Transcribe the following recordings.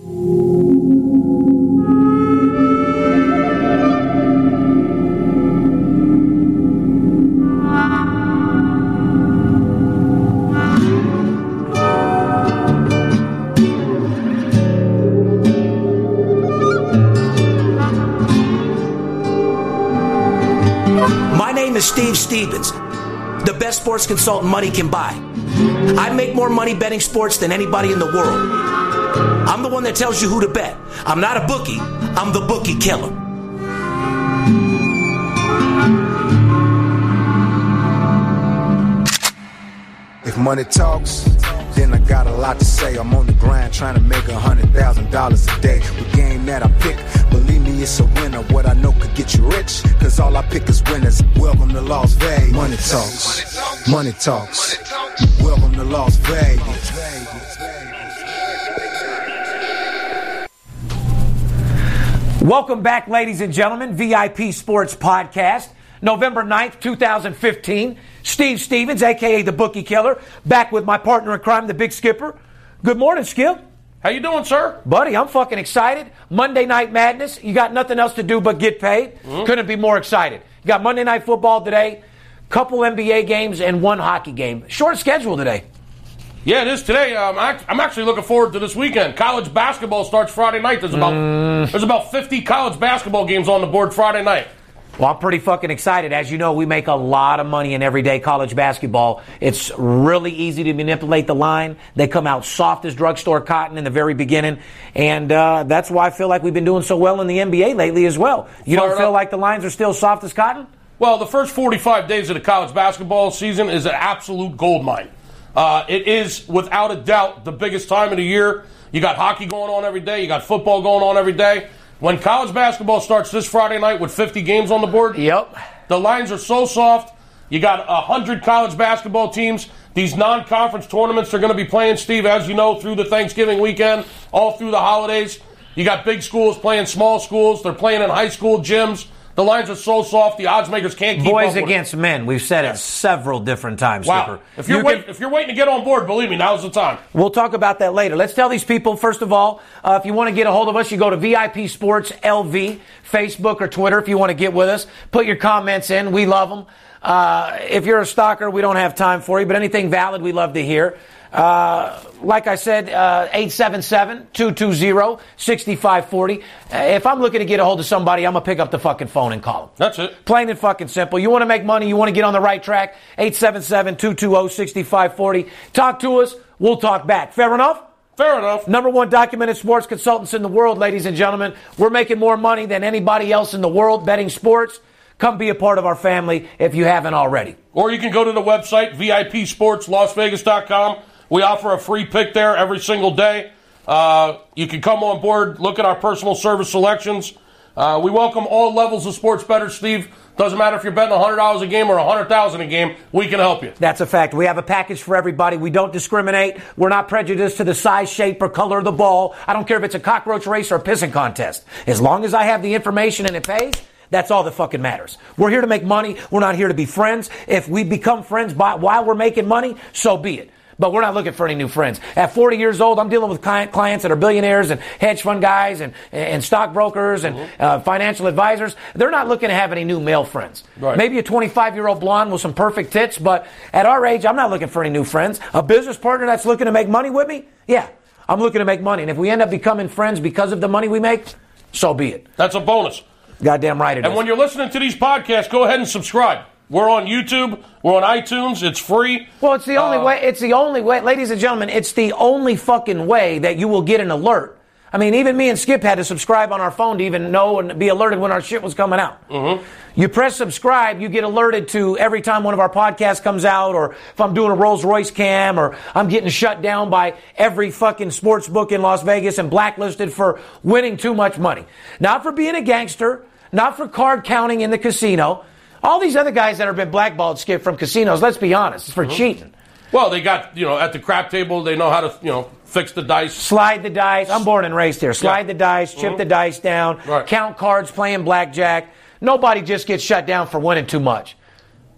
My name is Steve Stevens, best sports consultant money can buy. I make more money betting sports than anybody in the world. I'm the one that tells you who to bet. I'm not a bookie, I'm the bookie killer. If money talks, then I got a lot to say. I'm on the grind trying to make a hundred thousand dollars a day. The game that I pick, believe me, it's a winner. What I know could get you rich, cause all I pick is winners. Welcome to Las Vegas. Money talks, money talks. Welcome to Las Vegas. Welcome back, ladies and gentlemen. VIP Sports Podcast, November 9th, 2015. Steve Stevens, aka the Bookie Killer, back with my partner in crime, the Big Skipper. Good morning, Skip. How you doing, sir? Buddy, I'm fucking excited. Monday Night Madness. You got nothing else to do but get paid. Mm-hmm. Couldn't be more excited. You got Monday Night Football today, couple NBA games, and one hockey game. Short schedule today. Yeah, it is today. Um, I, I'm actually looking forward to this weekend. College basketball starts Friday night. There's about Mm. there's about 50 college basketball games on the board Friday night. Well, I'm pretty fucking excited. As you know, we make a lot of money in everyday college basketball. It's really easy to manipulate the line. They come out soft as drugstore cotton in the very beginning. And uh, that's why I feel like we've been doing so well in the NBA lately as well. You Fire don't feel up. like the lines are still soft as cotton? Well, the first 45 days of the college basketball season is an absolute gold mine. Uh, it is, without a doubt, the biggest time of the year. You got hockey going on every day. You got football going on every day. When college basketball starts this Friday night with 50 games on the board, Yep. the lines are so soft. You got 100 college basketball teams. These non conference tournaments are going to be playing, Steve, as you know, through the Thanksgiving weekend, all through the holidays. You got big schools playing small schools. They're playing in high school gyms. The lines are so soft, the odds makers can't keep Boys up with it. against men. We've said it several different times, Wow. Skipper. If you're, You wait, can- if you're waiting to get on board, believe me, now's the time. We'll talk about that later. Let's tell these people, first of all, uh, if you want to get a hold of us, you go to VIP Sports LV, Facebook or Twitter if you want to get with us. Put your comments in. We love them. Uh, if you're a stalker, we don't have time for you, but anything valid, we love to hear. Uh, like I said, uh, 877-220-6540. Uh, if I'm looking to get a hold of somebody, I'm going to pick up the fucking phone and call them. That's it. Plain and fucking simple. You want to make money, you want to get on the right track, 877-220-6540. Talk to us, we'll talk back. Fair enough? Fair enough. Number one documented sports consultants in the world, ladies and gentlemen. We're making more money than anybody else in the world betting sports. Come be a part of our family if you haven't already. Or you can go to the website, VIPSportsLasVegas.com. We offer a free pick there every single day. Uh, you can come on board, look at our personal service selections. Uh, we welcome all levels of sports bettors, Steve. Doesn't matter if you're betting $100 a game or 100,000 a game, we can help you. That's a fact. We have a package for everybody. We don't discriminate. We're not prejudiced to the size, shape, or color of the ball. I don't care if it's a cockroach race or a pissing contest. As long as I have the information and it pays, that's all that fucking matters. We're here to make money. We're not here to be friends. If we become friends by, while we're making money, so be it. But we're not looking for any new friends. At 40 years old, I'm dealing with client, clients that are billionaires and hedge fund guys and, and stockbrokers and Mm-hmm. uh, financial advisors. They're not looking to have any new male friends. Right. Maybe a 25 year old blonde with some perfect tits, but at our age, I'm not looking for any new friends. A business partner that's looking to make money with me? Yeah, I'm looking to make money. And if we end up becoming friends because of the money we make, so be it. That's a bonus. Goddamn right it is. And when you're listening to these podcasts, go ahead and subscribe. We're on YouTube. We're on iTunes. It's free. Well, it's the only Uh, way. It's the only way, ladies and gentlemen. It's the only fucking way that you will get an alert. I mean, even me and Skip had to subscribe on our phone to even know and be alerted when our shit was coming out. Mm-hmm. You press subscribe, you get alerted to every time one of our podcasts comes out, or if I'm doing a Rolls Royce cam, or I'm getting shut down by every fucking sports book in Las Vegas and blacklisted for winning too much money. Not for being a gangster, not for card counting in the casino. All these other guys that have been blackballed, Skip, from casinos, let's be honest, it's Mm-hmm. for cheating. Well, they got, you know, at the crap table, they know how to, you know, fix the dice. Slide the dice. I'm born and raised here. Slide Yeah. the dice, chip the dice down, Right. count cards, playing blackjack. Nobody just gets shut down for winning too much.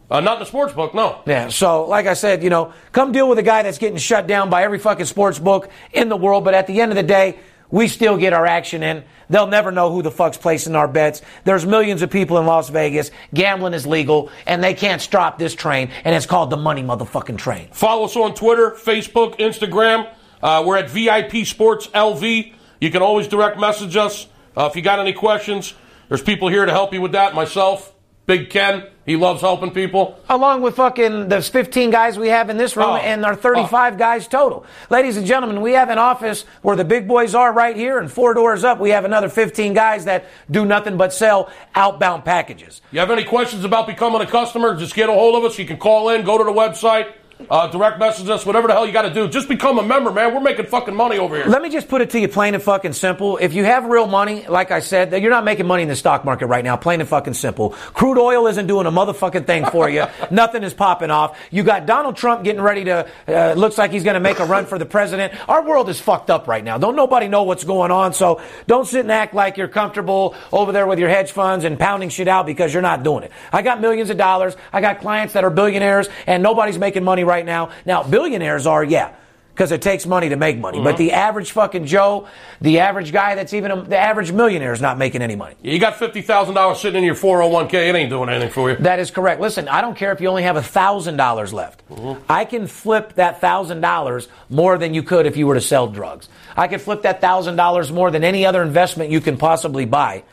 Uh, not in the sports book, no. Yeah, so like I said, you know, come deal with a guy that's getting shut down by every fucking sports book in the world, but at the end of the day, we still get our action in. They'll never know who the fuck's placing our bets. There's millions of people in Las Vegas. Gambling is legal, and they can't stop this train, and it's called the money motherfucking train. Follow us on Twitter, Facebook, Instagram. Uh, we're at VIP Sports LV. You can always direct message us uh, if you got any questions. There's people here to help you with that. Myself, Big Ken, he loves helping people. Along with fucking those 15 guys we have in this room Oh. and our 35 ah. guys total. Ladies and gentlemen, we have an office where the big boys are right here, and four doors up, we have another 15 guys that do nothing but sell outbound packages. You have any questions about becoming a customer, just get a hold of us. You can call in, go to the website, uh, direct message us, whatever the hell you got to do. Just become a member, man. We're making fucking money over here. Let me just put it to you plain and fucking simple. If you have real money, like I said, you're not making money in the stock market right now, plain and fucking simple. Crude oil isn't doing a motherfucking thing for you. Nothing is popping off. You got Donald Trump getting ready to, uh, looks like he's going to make a run for the president. Our world is fucked up right now. Don't nobody know what's going on. So don't sit and act like you're comfortable over there with your hedge funds and pounding shit out because you're not doing it. I got millions of dollars. I got clients that are billionaires and nobody's making money right now. Now, billionaires are, yeah because it takes money to make money. But mm-hmm. the average fucking Joe, the average guy that's even a, the average millionaire is not making any money. You got $50,000 sitting in your 401k. It ain't doing anything for you. That is correct. Listen, I don't care if you only have thousand dollars left. Mm-hmm. I can flip that thousand dollars more than you could if you were to sell drugs. I could flip that thousand dollars more than any other investment you can possibly buy.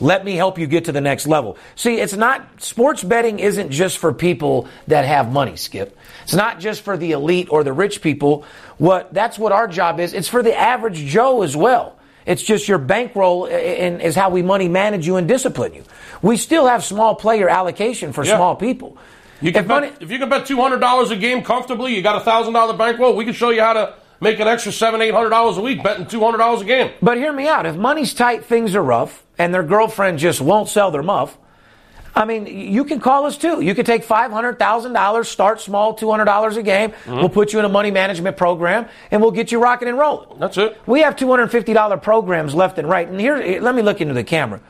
Let me help you get to the next level. See, it's not, sports betting isn't just for people that have money, Skip. It's not just for the elite or the rich people. What, that's what our job is. It's for the average Joe as well. It's just your bankroll and is how we money manage you and discipline you. We still have small player allocation for Yeah. small people. You can If bet, money- if you can bet $200 a game comfortably, you got a $1,000 bankroll, we can show you how to make an extra seven, $800 a week betting $200 a game. But hear me out. If money's tight, things are rough, and their girlfriend just won't sell their muff, I mean, you can call us too. You can take $500,000, start small, $200 a game. Mm-hmm. We'll put you in a money management program, and we'll get you rocking and rolling. That's it. We have $250 programs left and right. And here, eh, let me look into the camera.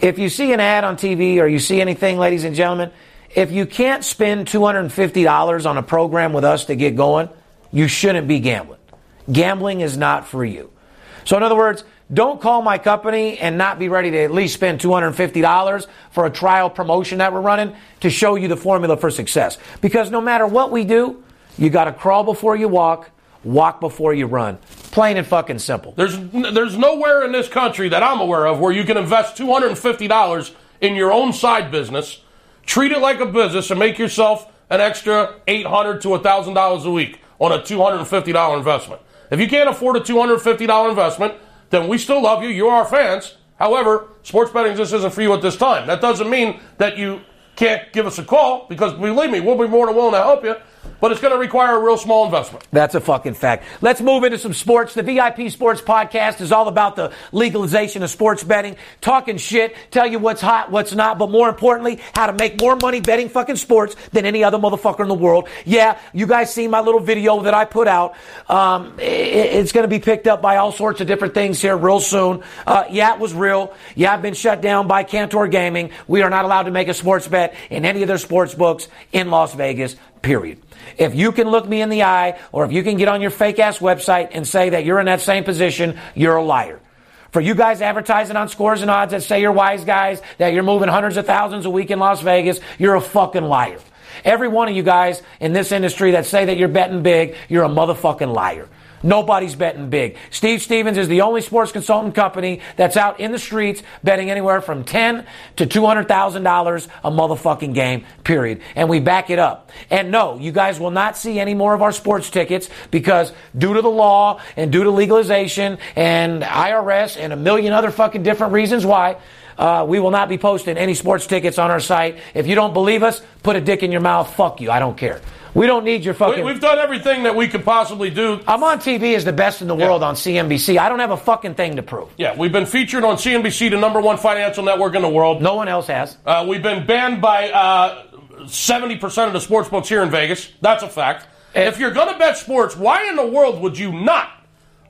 If you see an ad on TV or you see anything, ladies and gentlemen, if you can't spend $250 on a program with us to get going, you shouldn't be gambling. Gambling is not for you. So, in other words, don't call my company and not be ready to at least spend $250 for a trial promotion that we're running to show you the formula for success. Because no matter what we do, you got to crawl before you walk, walk before you run. Plain and fucking simple. There's there's nowhere in this country that I'm aware of where you can invest $250 in your own side business, treat it like a business, and make yourself an extra 800 to $1,000 a week on a $250 investment. If you can't afford a $250 investment, then we still love you. You're our fans. However, sports betting just isn't for you at this time. That doesn't mean that you can't give us a call because believe me, we'll be more than willing to help you. But it's going to require a real small investment. That's a fucking fact. Let's move into some sports. The VIP Sports Podcast is all about the legalization of sports betting, talking shit, tell you what's hot, what's not, but more importantly, how to make more money betting fucking sports than any other motherfucker in the world. Yeah, you guys seen my little video that I put out. Um, i- it's going to be picked up by all sorts of different things here real soon. Uh, yeah, it was real. Yeah, I've been shut down by Cantor Gaming. We are not allowed to make a sports bet in any of their sports books in Las Vegas. Period. If you can look me in the eye or if you can get on your fake ass website and say that you're in that same position, you're a liar. For you guys advertising on scores and odds that say you're wise guys, that you're moving hundreds of thousands a week in Las Vegas, you're a fucking liar. Every one of you guys in this industry that say that you're betting big, you're a motherfucking liar. Nobody's betting big. Steve Stevens is the only sports consultant company that's out in the streets betting anywhere from ten to two hundred thousand dollars a motherfucking game. Period. And we back it up. And no, you guys will not see any more of our sports tickets because due to the law and due to legalization and IRS and a million other fucking different reasons why. Uh, we will not be posting any sports tickets on our site. If you don't believe us, put a dick in your mouth. Fuck you. I don't care. We don't need your fucking. We, have done everything that we could possibly do. I'm on TV as the best in the world on CNBC. I don't have a fucking thing to prove. Yeah, we've been featured on CNBC, the number one financial network in the world. No one else has. Uh, we've been banned by uh, 70% of the sports books here in Vegas. That's a fact. if you're going to bet sports, why in the world would you not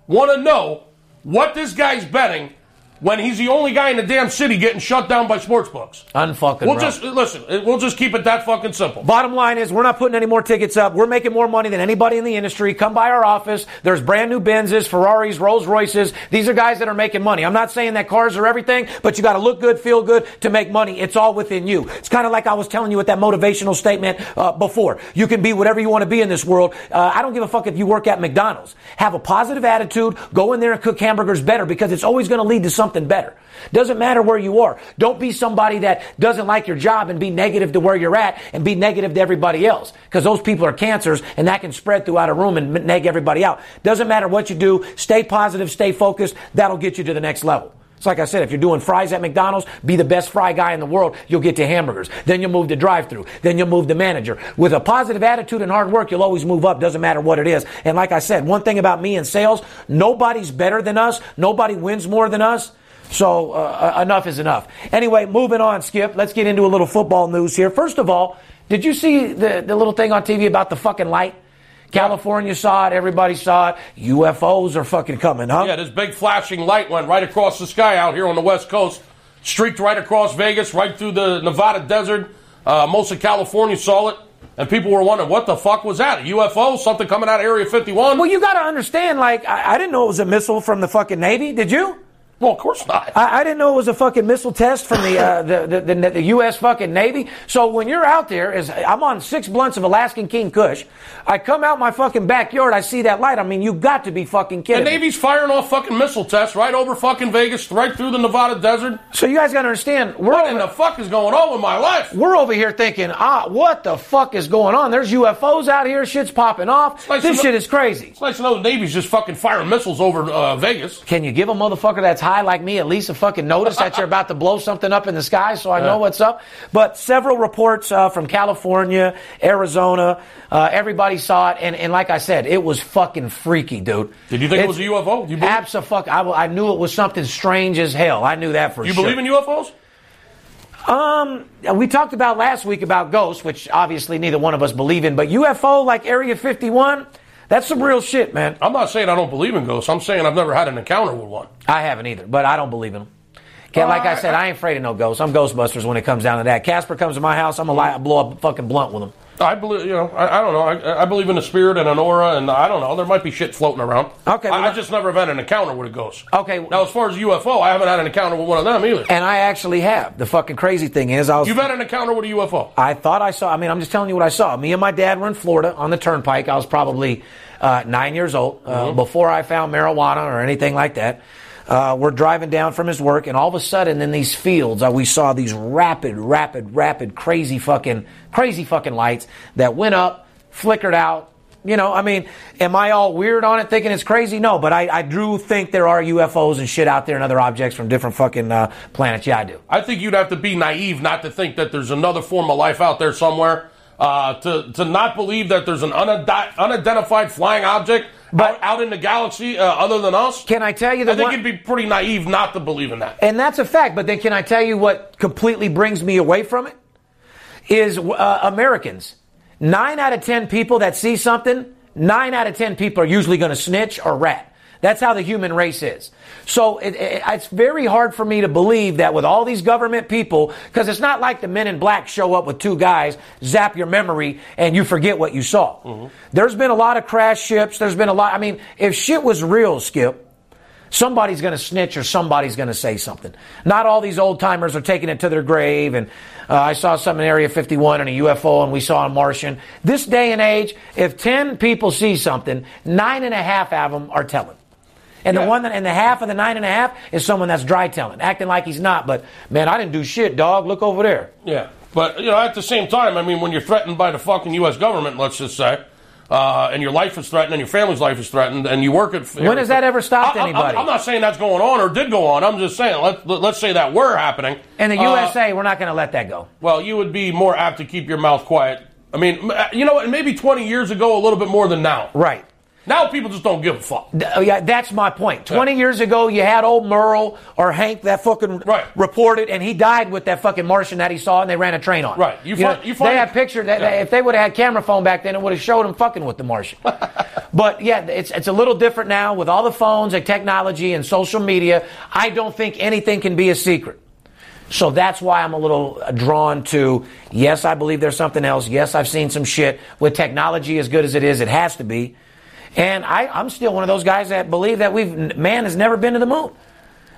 want to know what this guy's betting when he's the only guy in the damn city getting shut down by sports books. Unfucking. We'll just listen. We'll just keep it that fucking simple. Bottom line is, we're not putting any more tickets up. We're making more money than anybody in the industry. Come by our office. There's brand new Benzes, Ferraris, Rolls Royces. These are guys that are making money. I'm not saying that cars are everything, but you got to look good, feel good to make money. It's all within you. It's kind of like I was telling you with that motivational statement uh, before. You can be whatever you want to be in this world. Uh, I don't give a fuck if you work at McDonald's. Have a positive attitude. Go in there and cook hamburgers better because it's always going to lead to something better. Doesn't matter where you are. Don't be somebody that doesn't like your job and be negative to where you're at and be negative to everybody else. Because those people are cancers and that can spread throughout a room and neg everybody out. Doesn't matter what you do. Stay positive, stay focused. That'll get you to the next level. It's like I said, if you're doing fries at McDonald's, be the best fry guy in the world. You'll get to hamburgers. Then you'll move to drive through. Then you'll move to manager. With a positive attitude and hard work, you'll always move up. Doesn't matter what it is. And like I said, one thing about me in sales, nobody's better than us. Nobody wins more than us. So uh, uh, enough is enough. Anyway, moving on, Skip. Let's get into a little football news here. First of all, did you see the, the little thing on TV about the fucking light? California saw it, everybody saw it. UFOs are fucking coming, huh? Yeah, this big flashing light went right across the sky out here on the West Coast, streaked right across Vegas, right through the Nevada desert. Uh, most of California saw it. And people were wondering, what the fuck was that? A UFO? Something coming out of Area 51? Well, you got to understand, like, I, I didn't know it was a missile from the fucking Navy. Did you? Well, of course not. I, I, didn't know it was a fucking missile test from the, uh, the, the, the, the, U.S. fucking Navy. So when you're out there, is I'm on six blunts of Alaskan King Kush. I come out my fucking backyard, I see that light. I mean, you've got to be fucking kidding. The Navy's me. firing off fucking missile tests right over fucking Vegas, right through the Nevada desert. So you guys got to understand, we're what over, in the fuck is going on with my life? We're over here thinking, ah, what the fuck is going on? There's UFOs out here. Shit's popping off. Nice this shit is crazy. It's nice to know the Navy's just fucking firing missiles over uh, Vegas. Can you give a motherfucker that's high like me at least? a fucking notice that you're about to blow something up in the sky so I know what's up. But several reports uh, from California, Arizona, uh, everybody saw it. And, and like I said, it was fucking freaky, dude. Did you think it's, it was a UFO? You Absolutely. I, I knew it was something strange as hell. I knew that for you sure. You believe in UFOs? Um, we talked about last week about ghosts, which obviously neither one of us believe in, but UFO like Area 51, that's some real shit, man. I'm not saying I don't believe in ghosts. I'm saying I've never had an encounter with one. I haven't either, but I don't believe in them. Can't, like I said, I ain't afraid of no ghosts. I'm Ghostbusters when it comes down to that. Casper comes to my house, I'm gonna blow up a fucking blunt with him. I believe, you know, I, I don't know. I, I, believe in a spirit and an aura, and I don't know. There might be shit floating around. Okay, I, I, just never had an encounter with a ghost. Okay. Now, as far as UFO, I haven't had an encounter with one of them either. And I actually have. The fucking crazy thing is, I was. You've had an encounter with a UFO? I thought I saw. I mean, I'm just telling you what I saw. Me and my dad were in Florida on the Turnpike. I was probably uh, nine years old uh, mm-hmm. before I found marijuana or anything like that. Uh, we're driving down from his work, and all of a sudden, in these fields, uh, we saw these rapid, rapid, rapid, crazy fucking, crazy fucking lights that went up, flickered out. You know, I mean, am I all weird on it thinking it's crazy? No, but I, I do think there are UFOs and shit out there and other objects from different fucking uh, planets. Yeah, I do. I think you'd have to be naive not to think that there's another form of life out there somewhere uh, to to not believe that there's an unidentified flying object but out, out in the galaxy uh, other than us. Can I tell you that? I think one, it'd be pretty naive not to believe in that. And that's a fact. But then, can I tell you what completely brings me away from it? Is uh, Americans. Nine out of ten people that see something, nine out of ten people are usually going to snitch or rat. That's how the human race is. So it, it, it's very hard for me to believe that with all these government people, because it's not like the men in black show up with two guys, zap your memory, and you forget what you saw. Mm-hmm. There's been a lot of crash ships. There's been a lot. I mean, if shit was real, Skip, somebody's going to snitch or somebody's going to say something. Not all these old timers are taking it to their grave. And uh, I saw some in Area 51 and a UFO, and we saw a Martian. This day and age, if 10 people see something, nine and a half of them are telling. And Yeah. the one that, and the half of the nine and a half is someone that's dry telling, acting like he's not. But man, I didn't do shit, dog. Look over there. Yeah, but you know, at the same time, I mean, when you're threatened by the fucking U.S. government, let's just say, uh, and your life is threatened, and your family's life is threatened, and you work at When has that ever stopped I- I- anybody? I'm not saying that's going on or did go on. I'm just saying let, let, us say that were happening. In the Uh, USA, we're not going to let that go. well, you would be more apt to keep your mouth quiet. I mean, you know what? Maybe 20 years ago, a little bit more than now. Right. Now people just don't give a fuck. Oh, yeah, that's my point. 20 years ago, you had old Merle or Hank that fucking Right. reported, and he died with that fucking Martian that he saw, and they ran a train on. Right. You know, find- you find- they had pictures. That, Yeah. If they would have had camera phone back then, it would have showed him fucking with the Martian. but yeah, it's it's a little different now with all the phones and technology and social media. I don't think anything can be a secret. So that's why I'm a little drawn to, yes, I believe there's something else. Yes, I've seen some shit. With technology as good as it is, it has to be. And I, I'm still one of those guys that believe that we've, man has never been to the moon.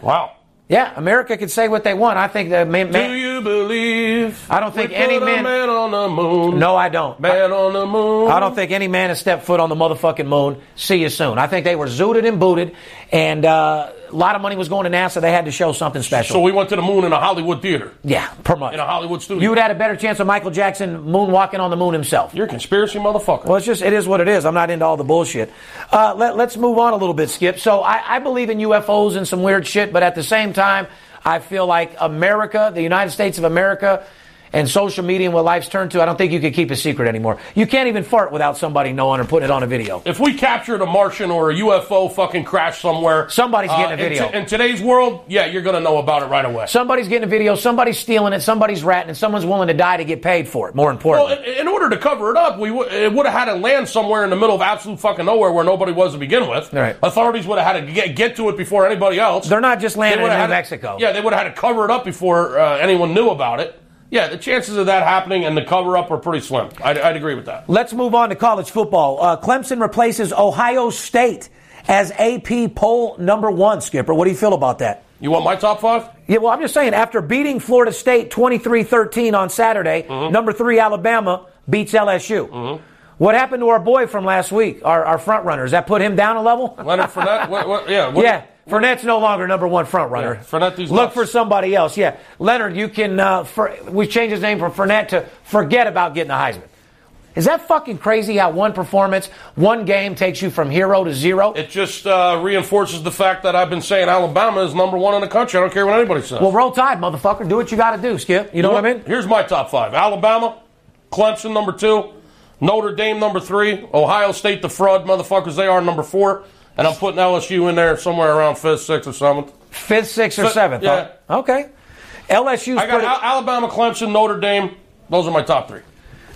Wow. Yeah, America can say what they want. I think that man you believe? I don't think any man- man on the moon. no, I don't. Man on the moon. I don't think any man has stepped foot on the motherfucking moon. See you soon. I think they were zooted and booted, and uh, a lot of money was going to NASA. They had to show something special. So we went to the moon in a Hollywood theater. yeah, per month. In a Hollywood studio. You would have had a better chance of Michael Jackson moonwalking on the moon himself. You're a conspiracy motherfucker. Well, it's just, it is what it is. I'm not into all the bullshit. Uh, let, us move on a little bit, Skip. So I, I believe in UFOs and some weird shit, but at the same time, I feel like America, the United States of America, and social media and what life's turned to, I don't think you could keep a secret anymore. You can't even fart without somebody knowing or putting it on a video. If we captured a Martian or a UFO fucking crash somewhere, Somebody's getting a in video. t- In, today's world, yeah, you're going to know about it right away. Somebody's getting a video, somebody's stealing it, somebody's ratting, and someone's willing to die to get paid for it, more well, importantly. in, in order to cover it up, we w- it would have had to land somewhere in the middle of absolute fucking nowhere where nobody was to begin with. Right. Authorities would have had to get, get to it before anybody else. They're not just landing in New had to- Mexico. yeah, they would have had to cover it up before uh, anyone knew about it. Yeah, the chances of that happening and the cover up are pretty slim. I'd, I'd agree with that. Let's move on to college football. Uh, Clemson replaces Ohio State as AP poll number one, Skipper. What do you feel about that? You want my top five? Yeah, well, I'm just saying, after beating Florida State 23 13 on Saturday, Mm-hmm. number three Alabama beats LSU. What happened to our boy from last week, our, our front runner? Does that put him down a level? Leonard Fournette? what, what, yeah. What, yeah. Fournette's no longer number one front runner. Yeah, Fournette, Look for somebody else. Yeah. Leonard, you can, uh, for, we changed his name from Fournette to forget about getting the Heisman. Is that fucking crazy how one performance, one game takes you from hero to zero? It just uh, reinforces the fact that I've been saying Alabama is number one in the country. I don't care what anybody says. well, roll tide, motherfucker. Do what you got to do, Skip. You know what I mean? Here's my top five Alabama, Clemson, number two, Notre Dame, number three, Ohio State, the fraud motherfuckers, they are number four. And I'm putting LSU in there somewhere around fifth, sixth, or seventh. Fifth, sixth, or seventh. yeah. huh? Okay. LSU. I got Al- Alabama, Clemson, Notre Dame. Those are my top three.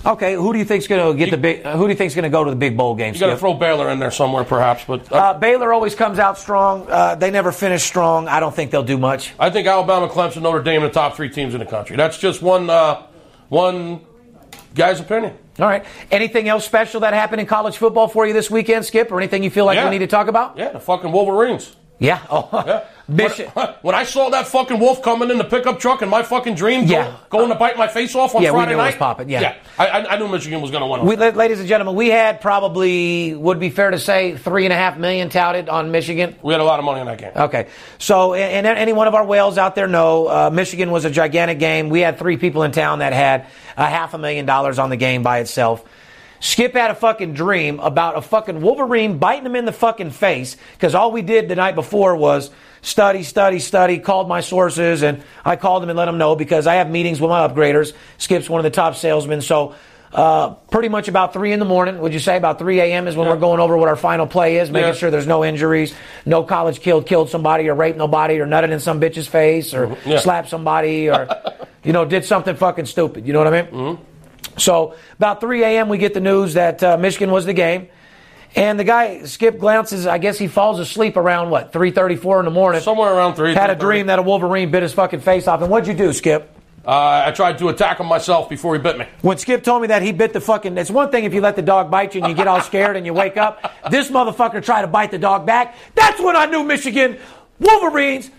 Okay, who do you think's going to get the big? Who do you think's going to go to the big bowl game? You got to throw Baylor in there somewhere, perhaps. But uh, Uh, Baylor always comes out strong. Uh, they never finish strong. I don't think they'll do much. I think Alabama, Clemson, Notre Dame are the top three teams in the country. That's just one uh, one guy's opinion. All right. Anything else special that happened in college football for you this weekend, Skip, or anything you feel like Yeah. we need to talk about? Yeah, the fucking Wolverines. Yeah. Oh, Yeah. Bishop. When, when I saw that fucking wolf coming in the pickup truck in my fucking dream, Yeah. go, going to bite my face off on Yeah, we Friday knew it was popping, yeah. I, I, I knew Michigan was going to win. We, ladies and gentlemen, we had probably would be fair to say three and a half million touted on Michigan. we had a lot of money in that game. Okay, so and, and any one of our whales out there know uh, Michigan was a gigantic game. We had three people in town that had a half a million dollars on the game by itself. Skip had a fucking dream about a fucking Wolverine biting him in the fucking face because all we did the night before was study, study, study. Called my sources and I called them and let them know because I have meetings with my upgraders. Skip's one of the top salesmen, so. Uh, pretty much about three in the morning. Would you say about three a.m. is when we're going over what our final play is, making Yeah. sure there's no injuries, no college killed killed somebody or raped nobody or nutted in some bitch's face or Mm-hmm. Yeah. slapped somebody or you know did something fucking stupid. You know what I mean? Mm-hmm. So about 3 a.m. we get the news that uh, Michigan was the game. And the guy, Skip glances, I guess he falls asleep around what, 3.34 in the morning. Somewhere around three. Had a dream that a Wolverine bit his fucking face off. And what'd you do, Skip? Uh, I tried to attack him myself before he bit me. When Skip told me that he bit the fucking, it's one thing if you let the dog bite you and you get all scared and you wake up. This motherfucker tried to bite the dog back. That's when I knew Michigan Wolverines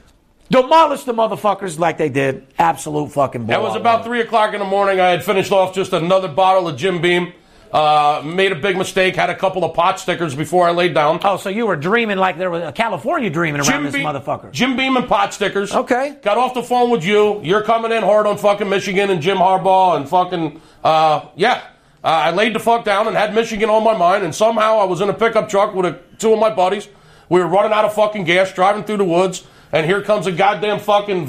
demolished the motherfuckers like they did. Absolute fucking That was blowout. about three o'clock in the morning. I had finished off just another bottle of Jim Beam. Uh, made a big mistake. Had a couple of pot stickers before I laid down. Oh, so you were dreaming like there was a California dreaming around this Beam, motherfucker. Jim Beam and pot stickers. Okay. Got off the phone with you. You're coming in hard on fucking Michigan and Jim Harbaugh and fucking uh, yeah. Uh, I laid the fuck down and had Michigan on my mind, and somehow I was in a pickup truck with a, two of my buddies. We were running out of fucking gas, driving through the woods, and here comes a goddamn fucking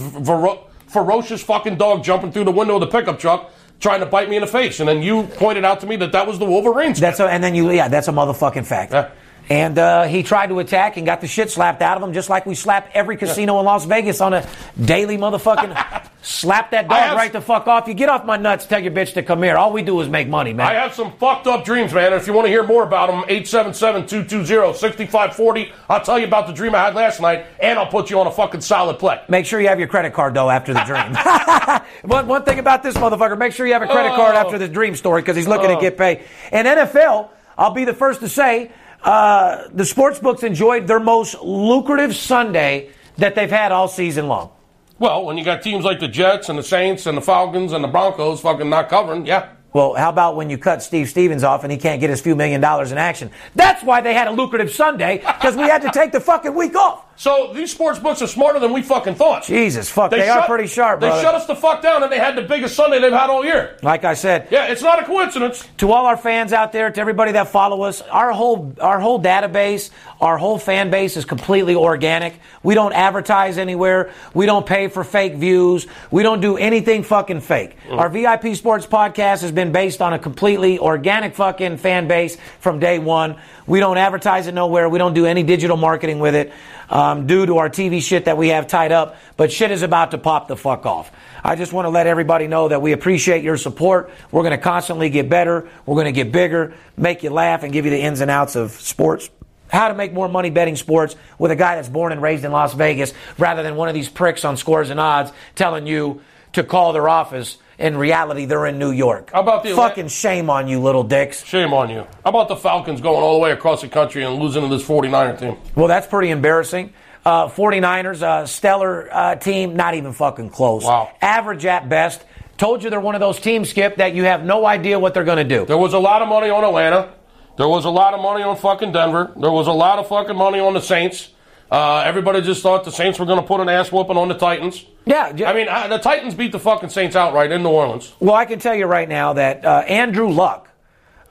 ferocious fucking dog jumping through the window of the pickup truck, trying to bite me in the face. And then you pointed out to me that that was the Wolverines. That's a, and then you, yeah, that's a motherfucking fact. Yeah. And uh, he tried to attack and got the shit slapped out of him, just like we slap every casino in Las Vegas on a daily motherfucking. slap that dog right the fuck off. You get off my nuts. Tell your bitch to come here. All we do is make money, man. I have some fucked up dreams, man. If you want to hear more about them, 877-220-6540. I'll tell you about the dream I had last night, and I'll put you on a fucking solid play. Make sure you have your credit card though after the dream. one, one thing about this motherfucker, make sure you have a credit card Oh. after the dream story because he's looking to Oh. get paid. And NFL, I'll be the first to say, uh, the sports books enjoyed their most lucrative Sunday that they've had all season long. Well, when you got teams like the Jets and the Saints and the Falcons and the Broncos fucking not covering, yeah. Well, how about when you cut Steve Stevens off and he can't get his few million dollars in action? That's why they had a lucrative Sunday because we had to take the fucking week off. So these sports books are smarter than we fucking thought. Jesus, fuck, they, are shut- pretty sharp, They brother. shut us the fuck down, and they had the biggest Sunday they've had all year. like I said, Yeah, it's not a coincidence. to all our fans out there, to everybody that follow us, our whole our whole database, our whole fan base is completely organic. We don't advertise anywhere. We don't pay for fake views. We don't do anything fucking fake. Our VIP Sports podcast has been based on a completely organic fucking fan base from day one. We don't advertise it nowhere. We don't do any digital marketing with it um, due to our TV shit that we have tied up. But shit is about to pop the fuck off. I just want to let everybody know that we appreciate your support. We're going to constantly get better. We're going to get bigger, make you laugh, and give you the ins and outs of sports. How to make more money betting sports with a guy that's born and raised in Las Vegas rather than one of these pricks on scores and odds telling you to call their office. In reality, they're in New York. How about the fucking shame on you, little dicks? Shame on you. How about the Falcons going all the way across the country and losing to this 49er team? Well, that's pretty embarrassing. Uh, 49ers, uh, stellar uh, team, not even fucking close. Wow. Average at best. Told you they're one of those teams, Skip, that you have no idea what they're going to do. There was a lot of money on Atlanta. There was a lot of money on fucking Denver. There was a lot of fucking money on the Saints. Uh, everybody just thought the Saints were going to put an ass whooping on the Titans. Yeah, I mean, uh, the Titans beat the fucking Saints outright in New Orleans. Well, I can tell you right now that uh, Andrew Luck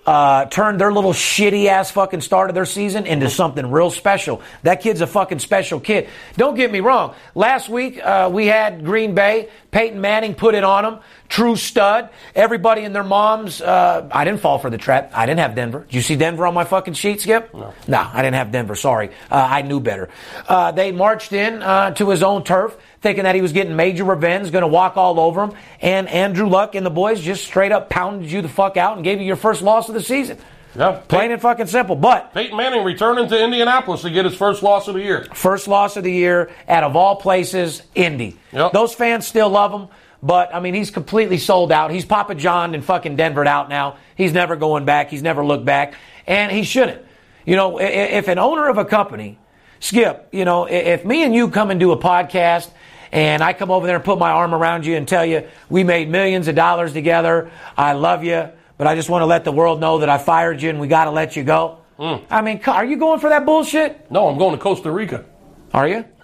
uh, turned their little shitty ass fucking start of their season into something real special. That kid's a fucking special kid. Don't get me wrong. Last week uh, we had Green Bay. Peyton Manning put it on them. True stud. Everybody and their moms. Uh, I didn't fall for the trap. I didn't have Denver. Did you see Denver on my fucking sheet, Skip? No. No, I didn't have Denver. Sorry. Uh, I knew better. Uh, they marched in uh, to his own turf thinking that he was getting major revenge, going to walk all over him. And Andrew Luck and the boys just straight up pounded you the fuck out and gave you your first loss of the season. Yeah. Plain and fucking simple. But Peyton Manning returning to Indianapolis to get his first loss of the year. first loss of the year out of all places, Indy. Yep. Those fans still love him. But I mean, he's completely sold out. He's Papa John and fucking Denvered out now. He's never going back. He's never looked back, and he shouldn't. You know, if an owner of a company, Skip, you know, if me and you come and do a podcast, and I come over there and put my arm around you and tell you we made millions of dollars together, I love you, but I just want to let the world know that I fired you and we got to let you go. Hmm. I mean, are you going for that bullshit? No, I'm going to Costa Rica. Are you?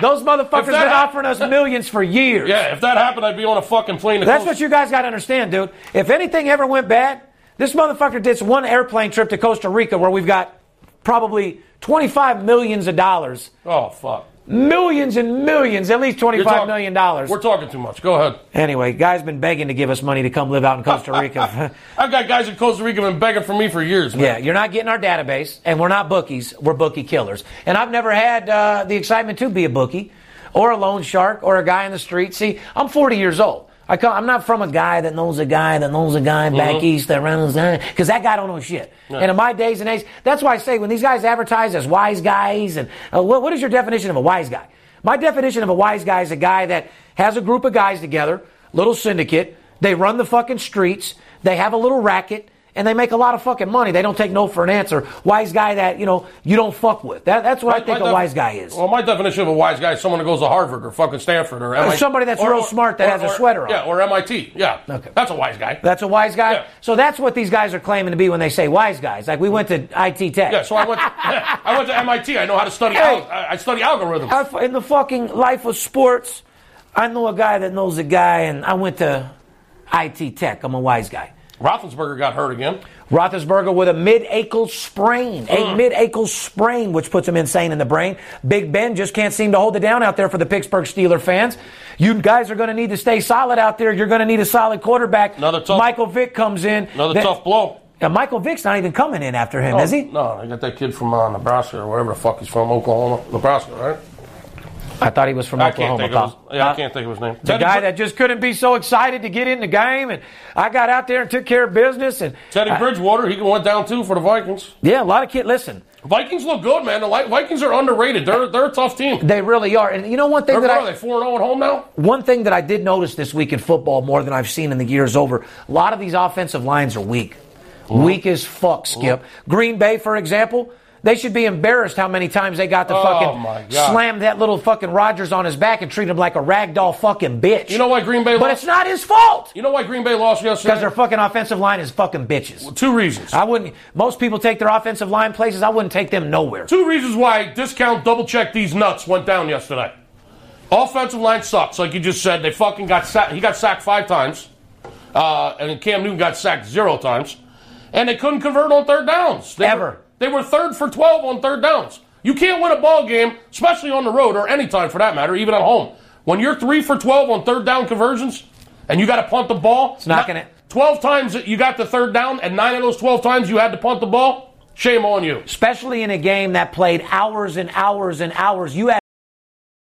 Those motherfuckers been offering us millions for years. Yeah, if that happened, I'd be on a fucking plane to That's Costa what you guys got to understand, dude. If anything ever went bad, this motherfucker did one airplane trip to Costa Rica where we've got probably 25 millions of dollars. Oh, fuck. Millions and millions, at least You're twenty-five talk- million dollars. We're talking too much. Go ahead. Anyway, guys been begging to give us money to come live out in Costa Rica. I've got guys in Costa Rica been begging for me for years, man. yeah, you're not getting our database, and we're not bookies. We're bookie killers. And I've never had uh, the excitement to be a bookie, or a loan shark, or a guy in the street. See, I'm 40 years old. I come, I'm not from a guy that knows a guy that knows a guy back Mm-hmm. east that runs that. because that guy don't know shit. And in my days and age, that's why I say when these guys advertise as wise guys, and uh, what, what is your definition of a wise guy? My definition of a wise guy is a guy that has a group of guys together, little syndicate. They run the fucking streets. They have a little racket. And they make a lot of fucking money. They don't take no for an answer. Wise guy that, you know, you don't fuck with. That, that's what I think a def- wise guy is. Well, my definition of a wise guy is someone who goes to Harvard or fucking Stanford or MIT. somebody that's real smart that has a sweater on. Yeah, or MIT. Yeah. Okay. That's a wise guy. That's a wise guy. Yeah. So that's what these guys are claiming to be when they say wise guys. Like we went to ITT Tech. Yeah, so I went. I went to MIT. I know how to study. Hey. al- I I study algorithms. I- in the fucking life of sports, I know a guy that knows a guy, and I went to ITT Tech. I'm a wise guy. Roethlisberger got hurt again. Roethlisberger with a mid-ankle sprain, Mm. a mid-ankle sprain, which puts him insane in the brain. Big Ben just can't seem to hold it down out there for the Pittsburgh Steeler fans. You guys are going to need to stay solid out there. You're going to need a solid quarterback. Another tough- Michael Vick comes in. Another That- tough blow. Uh, Michael Vick's not even coming in after him, is he? No, I got that kid from uh, Nebraska or wherever the fuck he's from, Oklahoma, Nebraska, right? I thought he was from I can't Oklahoma. think of his, Kyle. yeah, I can't think of his name. The Teddy, guy Brid- that just couldn't be so excited to get in the game, and I got out there and took care of business. And Teddy I- Bridgewater, he went down too for the Vikings. yeah, a lot of kids. Listen, Vikings look good, man. The Vikings are underrated. They're they're a tough team. they really are. And you know one thing They're, that what I are they four zero oh at home now? one thing that I did notice this week in football more than I've seen in the years over. A lot of these offensive lines are weak, weak as fuck. Skip Green Bay, for example. They should be embarrassed how many times they got to Oh, fucking slam that little fucking Rodgers on his back and treat him like a ragdoll fucking bitch. You know why Green Bay But lost? it's not his fault. You know why Green Bay lost yesterday? Because their fucking offensive line is fucking bitches. Well, Two reasons. I wouldn't. Most people take their offensive line places. I wouldn't take them nowhere. Two reasons why discount double check these nuts went down yesterday. Offensive line sucks, like you just said. They fucking got sacked. He got sacked five times, uh, and Cam Newton got sacked zero times, and they couldn't convert on third downs. They Ever. Were, they were third for twelve on third downs. You can't win a ball game, especially on the road or any time for that matter, even at home. When you're three for twelve on third down conversions, and you got to punt the ball, it's not gonna- Twelve times you got the third down, and nine of those twelve times you had to punt the ball. Shame on you. Especially in a game that played hours and hours and hours. You had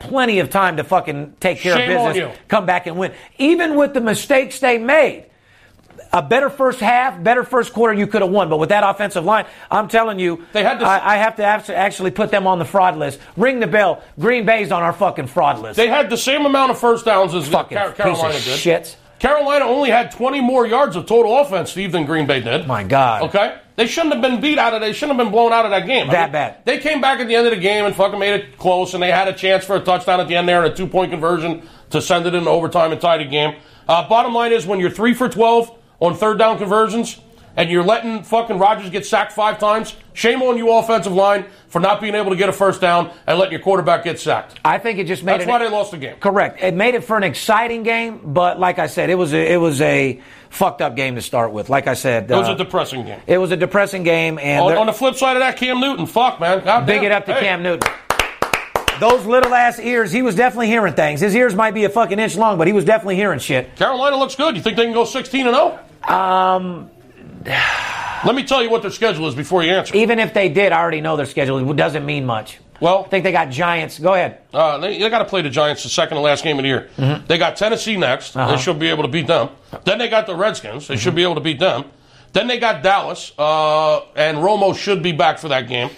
Plenty of time to fucking take care Shame of business, come back and win. Even with the mistakes they made, a better first half, better first quarter, you could have won. But with that offensive line, I'm telling you, They had to- I, I have to actually put them on the fraud list. Ring the bell. Green Bay's on our fucking fraud list. They had the same amount of first downs as fucking Car- Carolina did. shit. Carolina only had 20 more yards of total offense, Steve, than Green Bay did. My God. Okay? They shouldn't have been beat out of They shouldn't have been blown out of that game. That bad. They came back at the end of the game and fucking made it close, and they had a chance for a touchdown at the end there and a two point conversion to send it into overtime and tie the game. Uh, bottom line is when you're three for 12 on third down conversions and you're letting fucking Rodgers get sacked five times, shame on you, offensive line, for not being able to get a first down and letting your quarterback get sacked. I think it just made That's it. why they lost the game. Correct. It made it for an exciting game, but like I said, it was a, it was a fucked up game to start with. Like I said, It was uh, a depressing game. it was a depressing game, and On, on the flip side of that, Cam Newton, fuck, man. God Big damn. it up to Hey. Cam Newton. Those little ass ears, he was definitely hearing things. His ears might be a fucking inch long, but he was definitely hearing shit. Carolina looks good. You think they can go 16 and 0? Um, Let me tell you what their schedule is before you answer. even if they did, I already know their schedule. It doesn't mean much. Well, I think they got Giants. Go ahead. uh, they, they got to play the Giants the second to last game of the year. Mm-hmm. They got Tennessee next. Uh-huh. They should be able to beat them. Then they got the Redskins. They should be able to beat them. Then they got Dallas, uh, and Romo should be back for that game.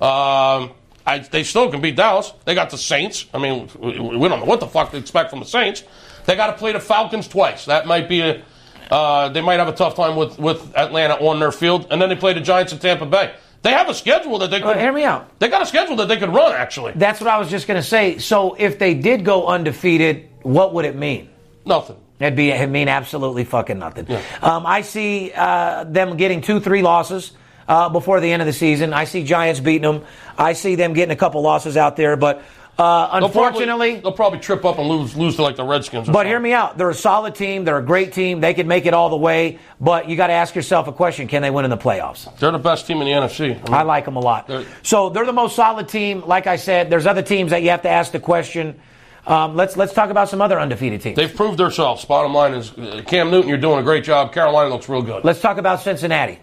Um, I, they still can beat Dallas. They got the Saints. I mean, we, we don't know what the fuck to expect from the Saints. They got to play the Falcons twice. That might be a. Uh, they might have a tough time with, with Atlanta on their field, and then they play the Giants in Tampa Bay. They have a schedule that they could. Well, hear me out. They got a schedule that they could run. Actually, That's what I was just going to say. So if they did go undefeated, what would it mean? nothing. It'd be it'd mean absolutely fucking nothing. Um, I see uh, them getting two, three losses uh, before the end of the season. I see Giants beating them. I see them getting a couple losses out there, but Uh, They'll probably- unfortunately, they'll probably trip up and lose lose to like the Redskins. Or but something. hear me out. They're a solid team. They're a great team. They can make it all the way. But you got to ask yourself a question: Can they win in the playoffs? They're the best team in the NFC. I mean, I like them a lot. They're- So they're the most solid team. Like I said, there's other teams that you have to ask the question. Um, let's let's talk about some other undefeated teams. They've proved themselves. Bottom line is, uh, Cam Newton, you're doing a great job. Carolina looks real good. let's talk about Cincinnati.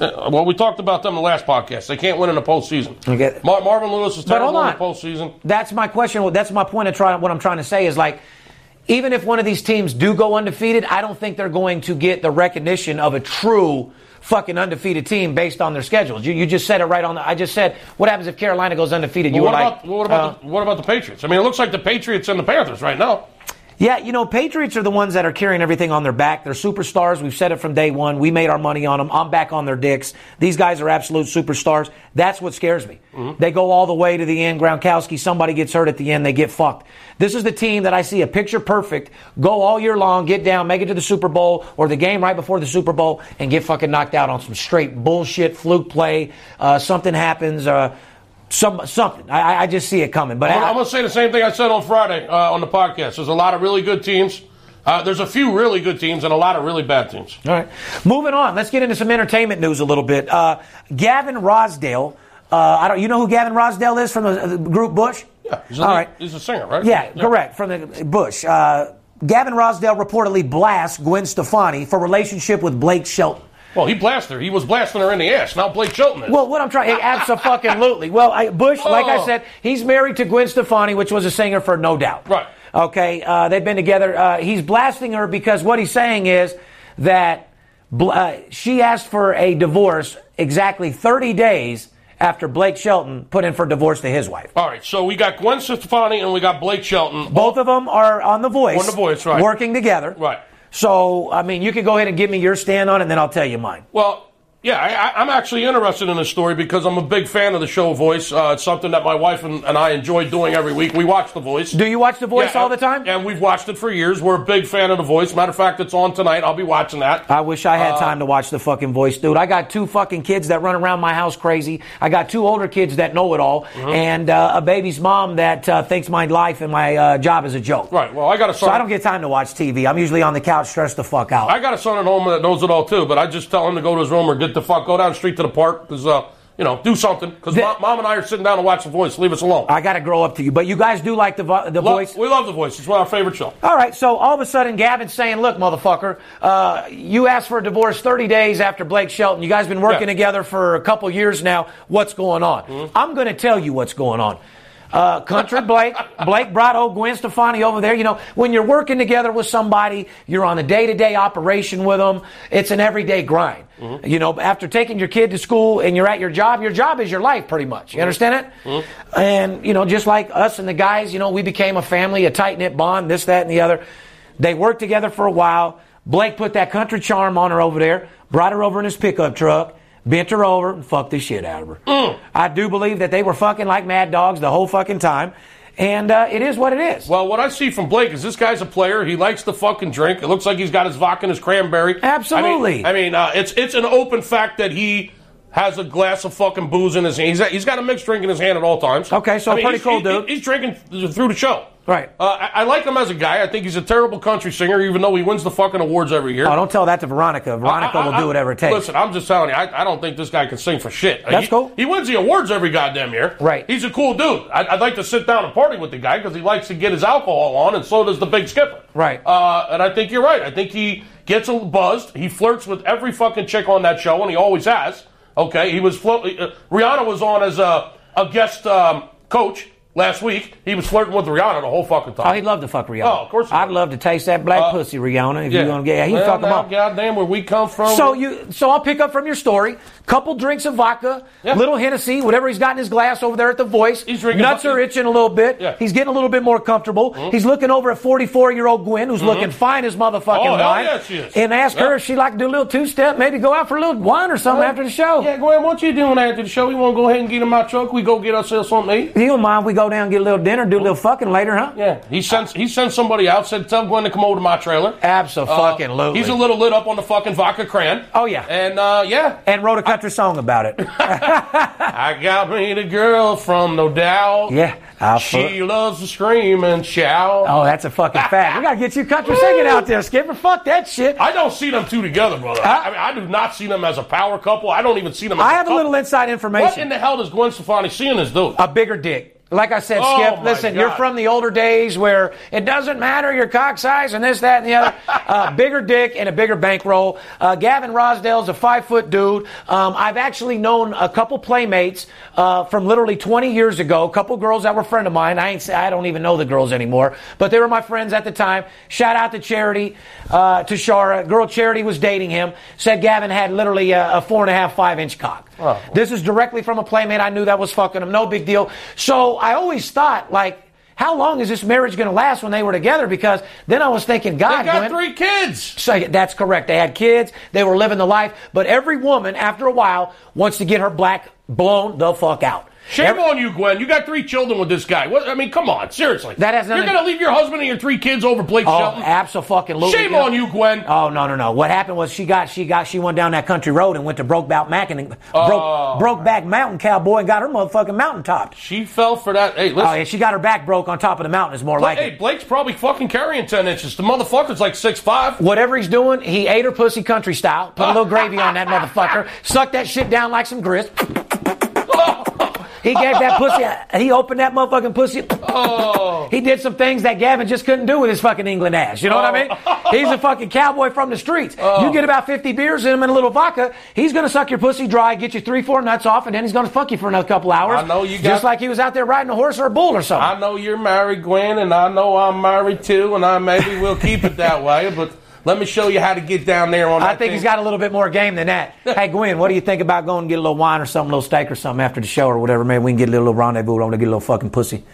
Uh, well, we talked about them in the last podcast. They can't win in the postseason. Okay. Mar- Marvin Lewis is But terrible in the postseason. That's my question. That's my point of trying. What I'm trying to say is like, even if one of these teams do go undefeated, I don't think they're going to get the recognition of a true fucking undefeated team based on their schedules. You, you just said it right on. The, I just said, what happens if Carolina goes undefeated? You Well, were what like, about what about uh, the, what about the Patriots? I mean, it looks like the Patriots and the Panthers right now. Yeah, you know, Patriots are the ones that are carrying everything on their back. They're superstars. We've said it from day one. We made our money on them. I'm back on their dicks. These guys are absolute superstars. That's what scares me. They go all the way to the end. Gronkowski, somebody gets hurt at the end, they get fucked. This is the team that I see a picture perfect, go all year long, get down, make it to the Super Bowl or the game right before the Super Bowl and get fucking knocked out on some straight bullshit fluke play. Uh, something happens. Uh, some something. I, I- just see it coming. But I'm, I, I'm going to say the same thing I said on Friday uh, on the podcast. There's a lot of really good teams. Uh, there's a few really good teams and a lot of really bad teams. All right. Moving on. Let's get into some entertainment news a little bit. Uh, Gavin Rossdale. Uh, I don't. You know who Gavin Rossdale is from the, group Bush? Yeah, he's a, All right. He's a singer, right? Yeah, correct. From the Bush. Uh, Gavin Rossdale reportedly blasts Gwen Stefani for relationship with Blake Shelton. Well, he blasted her. He was blasting her in the ass. Now Blake Shelton is. Well, what I'm trying, absolutely. Well, I, Bush, like I Oh. said, he's married to Gwen Stefani, which was a singer for No Doubt. Right. Okay, uh, they've been together. Uh, he's blasting her because what he's saying is that uh, she asked for a divorce exactly 30 days after Blake Shelton put in for divorce to his wife. All right, so we got Gwen Stefani and we got Blake Shelton. Both of them are on The Voice. On The Voice, right. Working together. Right. So, I mean, you can go ahead and give me your stand on it, and then I'll tell you mine. Well, yeah, I, I'm actually interested in this story because I'm a big fan of the show Voice. Uh, it's something that my wife and, and I enjoy doing every week. We watch The Voice. Do you watch The Voice Yeah, all the time? And we've watched it for years. We're a big fan of The Voice. Matter of fact, it's on tonight. I'll be watching that. I wish I had Uh, time to watch the fucking voice, dude. I got two fucking kids that run around my house crazy. I got two older kids that know it all, Mm-hmm. and uh, a baby's mom that uh, thinks my life and my uh, job is a joke. Right. Well, I got a son. So I don't get time to watch TV. I'm usually on the couch, stressed the fuck out. I got a son at home that knows it all too, but I just tell him to go to his room or get the fuck, go down the street to the park because, uh, you know, do something. Because mom, mom and I are sitting down to watch The Voice. Leave us alone. I got to grow up to you, but you guys do like the vo- the voice. We love The Voice. It's one of our favorite shows. All right, so all of a sudden, Gavin's saying, "Look, motherfucker, uh, you asked for a divorce 30 days after Blake Shelton. You guys been working Yeah. together for a couple years now. What's going on? Mm-hmm. I'm going to tell you what's going on." Uh, country Blake, Blake brought old Gwen Stefani over there. You know, when you're working together with somebody, you're on a day-to-day operation with them. It's an everyday grind. Mm-hmm. You know, after taking your kid to school and you're at your job, your job is your life, pretty much. You understand it? And you know, just like us and the guys, you know, we became a family, a tight knit bond, this, that, and the other. They worked together for a while. Blake put that country charm on her over there, brought her over in his pickup truck, bent her over, and fucked the shit out of her. I do believe that they were fucking like mad dogs the whole fucking time. And uh, it is what it is. Well, what I see from Blake is this guy's a player. He likes to fucking drink. It looks like he's got his vodka and his cranberry. Absolutely. I mean, I mean uh, it's it's an open fact that he has a glass of fucking booze in his hand. He's, he's got a mixed drink in his hand at all times. Okay, so I mean, pretty cool he- dude. He's drinking through the show. Right. Uh, I, I like him as a guy. I think he's a terrible country singer, even though he wins the fucking awards every year. Oh, don't tell that to Veronica. Veronica I- I- will do whatever it takes. Listen, I'm just telling you, I, I don't think this guy can sing for shit. That's he, cool. He wins the awards every goddamn year. Right. He's a cool dude. I'd, I'd like to sit down and party with the guy because he likes to get his alcohol on, and so does the big skipper. Right. Uh, and I think you're right. I think he gets a little buzzed. He flirts with every fucking chick on that show, and he always has. Okay. He was flo- uh, Rihanna was on as a, a guest um, coach last week. He was flirting with Rihanna the whole fucking time. Oh, he'd love to fuck Rihanna. Oh, of course he I'd would. love to taste that black Uh, pussy, Rihanna. If you're gonna get, yeah, he'd well, fuck him up. Goddamn, where we come from. So you, so I'll pick up from your story. Couple drinks of vodka, Yeah. little Hennessy, whatever he's got in his glass over there at the Voice. He's drinking Nuts are itching a little bit. Yeah. He's getting a little bit more comfortable. He's looking over at 44 year old Gwen, who's looking fine as motherfucking Oh, hell wine. yeah, she is. And ask her if she'd like to do a little two step, maybe go out for a little wine or something after the show. Yeah, Gwen, what you doing after the show? We want to go ahead and get in my truck. We go get ourselves something to eat. You don't mind we go down and get a little dinner, do a little fucking later, huh? Yeah, he sends he sends somebody out. Said tell Gwen to come over to my trailer. Absolutely. Uh, He's a little lit up on the fucking vodka cran. Oh, yeah. and uh, yeah, and wrote a country song about it. I got me the girl from No Doubt. yeah. I'll She loves to scream and shout. oh, that's a fucking fact. We gotta get you country singing out there, Skipper. Fuck that shit. I don't see them two together, brother. I, I mean, I do not see them as a power couple. I don't even see them as I a have a little inside information. What in the hell does Gwen Stefani see in this dude? a bigger dick. Like I said, Oh, Skip, listen, God. you're from the older days where it doesn't matter your cock size and this, that, and the other. Uh, bigger dick and a bigger bankroll. Uh, Gavin Rossdale's a five foot dude. Um, I've actually known a couple playmates uh, from literally 20 years ago. A couple girls that were a friend of mine. I ain't, I don't even know the girls anymore, but they were my friends at the time. Shout out to Charity, uh, to Shara. Girl Charity was dating him. Said Gavin had literally a, a four and a half, five inch cock. Oh. This is directly from a playmate. I knew that was fucking him. No big deal. So I always thought, like, how long is this marriage going to last when they were together? Because then I was thinking, God, They got three kids. so that's correct. They had kids. They were living the life. But every woman, after a while, wants to get her black blown the fuck out. Shame Every- on you, Gwen. You got three children with this guy. What, I mean, come on, seriously. That has nothing. You're going to leave your husband and your three kids over Blake Oh, Shelton? absolutely. Shame on you, Gwen. Oh no no no! What happened was she got she got she went down that country road and went to Brokeback Mountain and broke oh. Brokeback Mountain Cowboy and got her motherfucking mountain topped. she fell for that. Hey, listen. Oh yeah, she got her back broke on top of the mountain. Is more like hey, it. Blake's probably fucking carrying 10 inches. The motherfucker's like six five. Whatever he's doing, he ate her pussy country style. Put a little gravy on that motherfucker. Suck that shit down like some grist. He gave that pussy. He opened that motherfucking pussy. Oh. He did some things that Gavin just couldn't do with his fucking England ass. You know what I mean? Oh. He's a fucking cowboy from the streets. Oh. You get about 50 beers in him and a little vodka, he's going to suck your pussy dry, get you three, four nuts off, and then he's going to fuck you for another couple hours. I know you got- Just like he was out there riding a horse or a bull or something. I know you're married, Gwen, and I know I'm married too, and I maybe will keep it that way, but let me show you how to get down there on that I think thing. he's got a little bit more game than that. hey, Gwen, what do you think about going and get a little wine or something, a little steak or something after the show or whatever? Maybe we can get a little rendezvous. I'm going to get a little fucking pussy.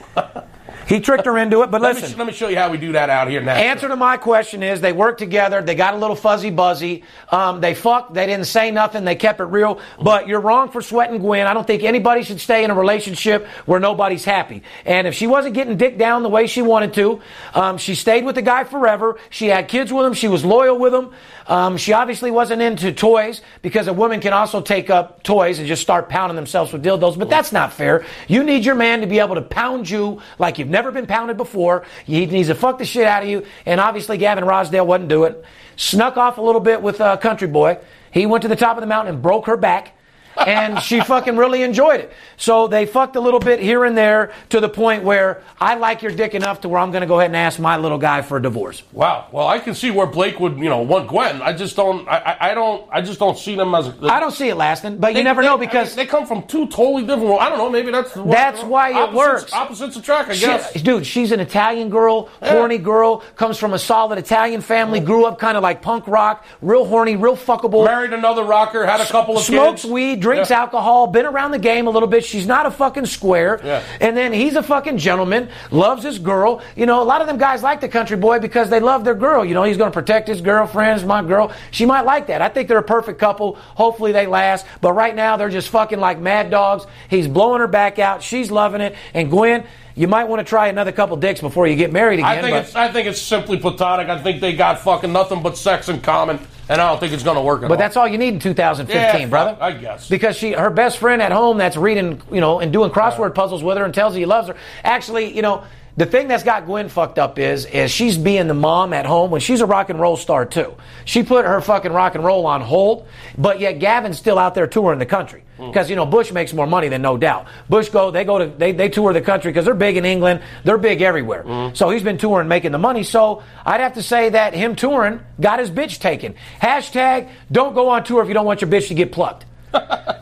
He tricked her into it, but let, me, listen. let me show you how we do that out here now. Answer to my question is they worked together. They got a little fuzzy buzzy. Um, they fucked. They didn't say nothing. They kept it real. But you're wrong for sweating Gwen. I don't think anybody should stay in a relationship where nobody's happy. And if she wasn't getting dick down the way she wanted to, um, she stayed with the guy forever. She had kids with him. She was loyal with him. Um, she obviously wasn't into toys because a woman can also take up toys and just start pounding themselves with dildos. But that's not fair. You need your man to be able to pound you like you've never been pounded before. He needs to fuck the shit out of you. And obviously, Gavin Rossdale wouldn't do it. Snuck off a little bit with uh, Country Boy. He went to the top of the mountain and broke her back. And she fucking really enjoyed it. So they fucked a little bit here and there to the point where I like your dick enough to where I'm going to go ahead and ask my little guy for a divorce. Wow. Well, I can see where Blake would, you know, want Gwen. I just don't. I, I, don't. I just don't see them as. A, I don't see it lasting, but you never know because they come from two totally different worlds. I don't know. Maybe that's what- That's why it opposites- works. Opposites attract, I She- guess. dude, she's an Italian girl, horny girl, comes from a solid Italian family, grew up kind of like punk rock, real horny, real fuckable. Married another rocker, had a couple of smokes kids. weed, drinks Yeah. alcohol, been around the game a little bit. She's not a fucking square. Yeah. And then he's a fucking gentleman, loves his girl. You know, a lot of them guys like the country boy because they love their girl. You know, he's going to protect his girlfriend, it's my girl. She might like that. I think they're a perfect couple. Hopefully they last. But right now they're just fucking like mad dogs. He's blowing her back out. She's loving it. And Gwen, you might want to try another couple dicks before you get married again. I think it's. I think it's simply platonic. I think they got fucking nothing but sex in common, and I don't think it's going to work. But all. that's all you need in 2015, Yeah, brother. I guess. Because she, her best friend at home that's reading, you know, and doing crossword puzzles with her and tells her he loves her. Actually, you know, the thing that's got Gwen fucked up is, is she's being the mom at home when she's a rock and roll star too. She put her fucking rock and roll on hold, but yet Gavin's still out there touring the country. Mm. Because, you know, Bush makes more money than no doubt. Bush go, they go to, they, they tour the country because they're big in England. They're big everywhere. Mm. So he's been touring, making the money. So I'd have to say that him touring got his bitch taken. Hashtag, don't go on tour if you don't want your bitch to get plucked.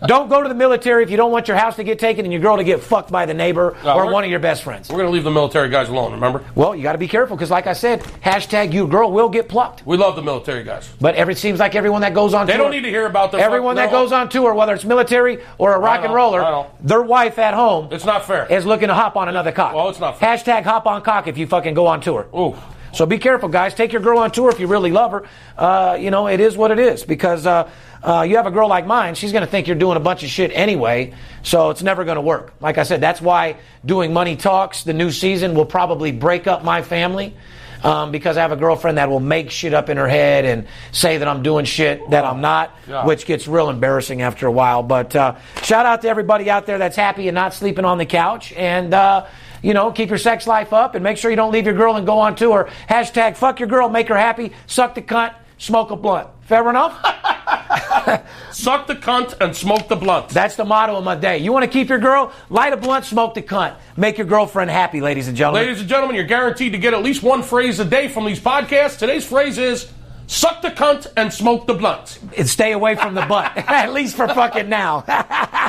Don't go to the military if you don't want your house to get taken and your girl to get fucked by the neighbor No, or one of your best friends. We're going to leave the military guys alone. Remember, Well, you got to be careful because, like I said, hashtag your girl will get plucked. we love the military guys. But every, it seems like everyone that goes on They tour, don't need to hear about everyone fuck- that no. goes on tour, whether it's military or a rock and roller, their wife at home It's not fair. is looking to hop on another cock. Well, it's not fair. Hashtag hop on cock if you fucking go on tour. Ooh. So be careful, guys. Take your girl on tour if you really love her. Uh, you know, it is what it is because uh, uh, you have a girl like mine. She's going to think you're doing a bunch of shit anyway. So it's never going to work. Like I said, that's why doing Money Talks, the new season, will probably break up my family. um, because I have a girlfriend that will make shit up in her head and say that I'm doing shit that I'm not, Yeah. which gets real embarrassing after a while. But uh, shout out to everybody out there that's happy and not sleeping on the couch. And, uh, you know, keep your sex life up and make sure you don't leave your girl and go on tour. Hashtag fuck your girl, make her happy, suck the cunt, smoke a blunt. Fair enough? Suck the cunt and smoke the blunt. That's the motto of my day. You want to keep your girl? Light a blunt, smoke the cunt. Make your girlfriend happy, ladies and gentlemen. Ladies and gentlemen, you're guaranteed to get at least one phrase a day from these podcasts. Today's phrase is suck the cunt and smoke the blunt. and stay away from the butt, at least for fucking now.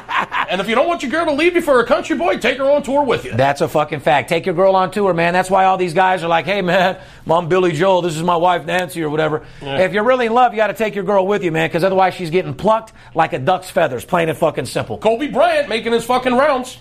And if you don't want your girl to leave you for a country boy, take her on tour with you. That's a fucking fact. Take your girl on tour, man. That's why all these guys are like, hey, man, I'm Billy Joel. This is my wife, Nancy, or whatever. If you're really in love, you got to take your girl with you, man, because otherwise she's getting plucked like a duck's feathers, plain and fucking simple. Kobe Bryant making his fucking rounds.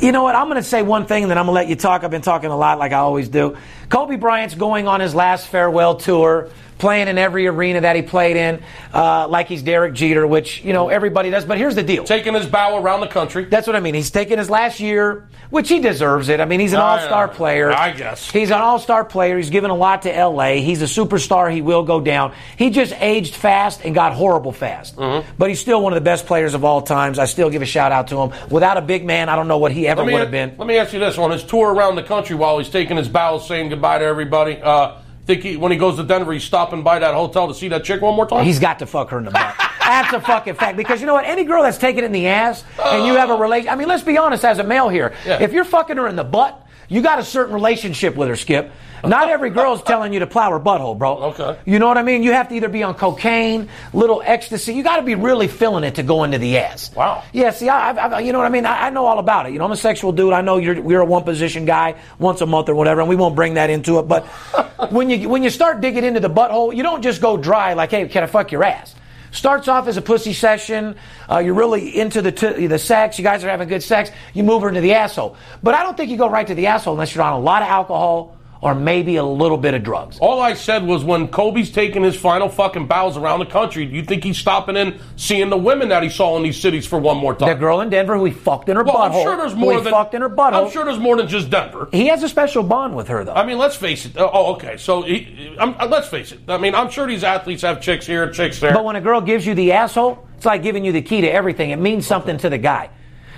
You know what? I'm going to say one thing, and then I'm going to let you talk. I've been talking a lot, like I always do. Kobe Bryant's going on his last farewell tour, playing in every arena that he played in, uh, like he's Derek Jeter, which you know everybody does. But here's the deal. Taking his bow around the country. That's what I mean. He's taking his last year, which he deserves it. I mean, he's an all-star player. I guess. He's an all-star player. He's given a lot to LA. He's a superstar. He will go down. He just aged fast and got horrible fast. Mm-hmm. But he's still one of the best players of all times. I still give a shout out to him. Without a big man, I don't know what he ever would have been. let me ask you this: on his tour around the country, while he's taking his bow, saying goodbye to everybody, uh, think he, when he goes to Denver, he's stopping by that hotel to see that chick one more time? He's got to fuck her in the butt. That's a fucking fact. Because you know what? Any girl that's taken in the ass and you have a relation, I mean, let's be honest as a male here. Yeah. If you're fucking her in the butt, you got a certain relationship with her, Skip. Not every girl's telling you to plow her butthole, bro. Okay. You know what I mean? You have to either be on cocaine, little ecstasy. You got to be really feeling it to go into the ass. Wow. Yeah. See, I, I, you know what I mean? I, I know all about it. You know, I'm a sexual dude. I know you're you're a one position guy once a month or whatever, and we won't bring that into it. But when you when you start digging into the butthole, you don't just go dry like, hey, can I fuck your ass? Starts off as a pussy session. Uh, you're really into the t- the sex. You guys are having good sex. You move her into the asshole. But I don't think you go right to the asshole unless you're on a lot of alcohol or maybe a little bit of drugs. All I said was when Kobe's taking his final fucking bows around the country, do you think he's stopping in, seeing the women that he saw in these cities for one more time? The girl in Denver who he fucked in her well, butthole. I'm sure there's more he than fucked in her butthole. I'm sure there's more than just Denver. he has a special bond with her though. I mean, let's face it. Oh, okay. So, he, I'm, uh, let's face it. I mean, I'm sure these athletes have chicks here, chicks there. But when a girl gives you the asshole, it's like giving you the key to everything. It means something to the guy.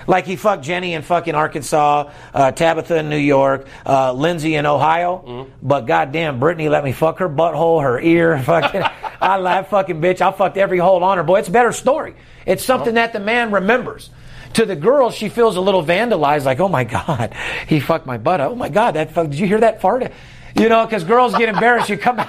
Like he fucked Jenny in fucking Arkansas, uh, Tabitha in New York, uh, Lindsay in Ohio. Mm-hmm. But goddamn, Brittany let me fuck her butthole, her ear, fucking. I laugh, fucking bitch. I fucked every hole on her. Boy, it's a better story. It's something that the man remembers. To the girl, she feels a little vandalized, like, oh my god, he fucked my butt. Oh my god, that fuck. Did you hear that fart? You know, because girls get embarrassed. You come.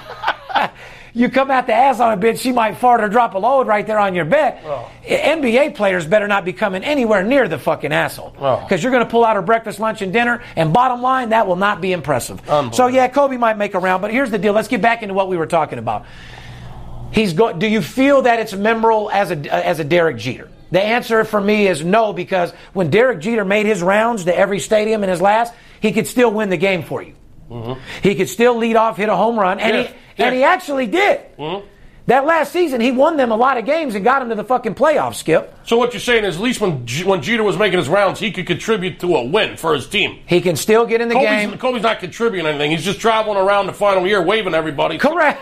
you come out the ass on a bitch, she might fart or drop a load right there on your bed. Oh. NBA players better not be coming anywhere near the fucking asshole. Oh. Because you're going to pull out her breakfast, lunch, and dinner, and bottom line, that will not be impressive. So, yeah, Kobe might make a round, but here's the deal. Let's get back into what we were talking about. He's go- Do you feel that it's memorable as a, as a Derek Jeter? The answer for me is no, because when Derek Jeter made his rounds to every stadium in his last, he could still win the game for you. Mm-hmm. He could still lead off, hit a home run, and, Yeah, he, yeah. and he actually did. Mm-hmm. That last season, he won them a lot of games and got them to the fucking playoffs, Skip. so what you're saying is, at least when G- when Jeter was making his rounds, he could contribute to a win for his team. He can still get in the Kobe's, game. Kobe's not contributing anything. He's just traveling around the final year, waving everybody, Correct.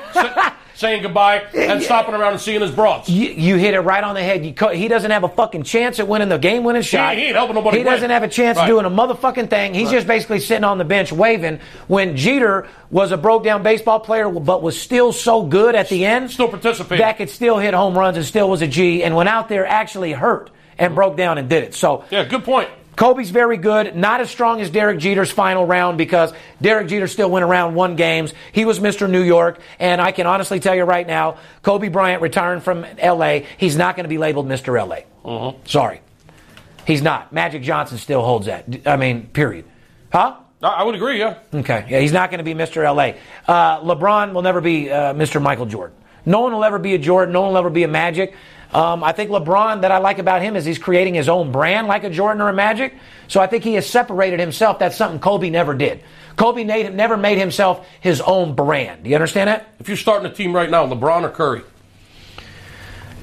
Sa- saying goodbye, and stopping around and seeing his broads. You, you hit it right on the head. You, he doesn't have a fucking chance at winning the game-winning shot. he ain't helping nobody He win. doesn't have a chance Right. doing a motherfucking thing. He's just basically sitting on the bench waving. When Jeter was a broke-down baseball player, but was still so good at the end, Still participating. that could still hit home runs and still was a G, and went out there actually hurt and broke down and did it. So Yeah, good point. Kobe's very good, not as strong as Derek Jeter's final round because Derek Jeter still went around won games. He was Mr. New York, and I can honestly tell you right now, Kobe Bryant retiring from LA, he's not going to be labeled Mr. LA. Sorry. He's not. Magic Johnson still holds that. I mean, period. Huh? I, I would agree. Yeah. Okay. Yeah, he's not going to be Mr. LA. Uh, LeBron will never be uh, Mr. Michael Jordan. No one will ever be a Jordan. No one will ever be a Magic. Um, I think LeBron, that I like about him is he's creating his own brand like a Jordan or a Magic. So I think he has separated himself. That's something Kobe never did. Kobe made, never made himself his own brand. Do you understand that? If you're starting a team right now, LeBron or Curry?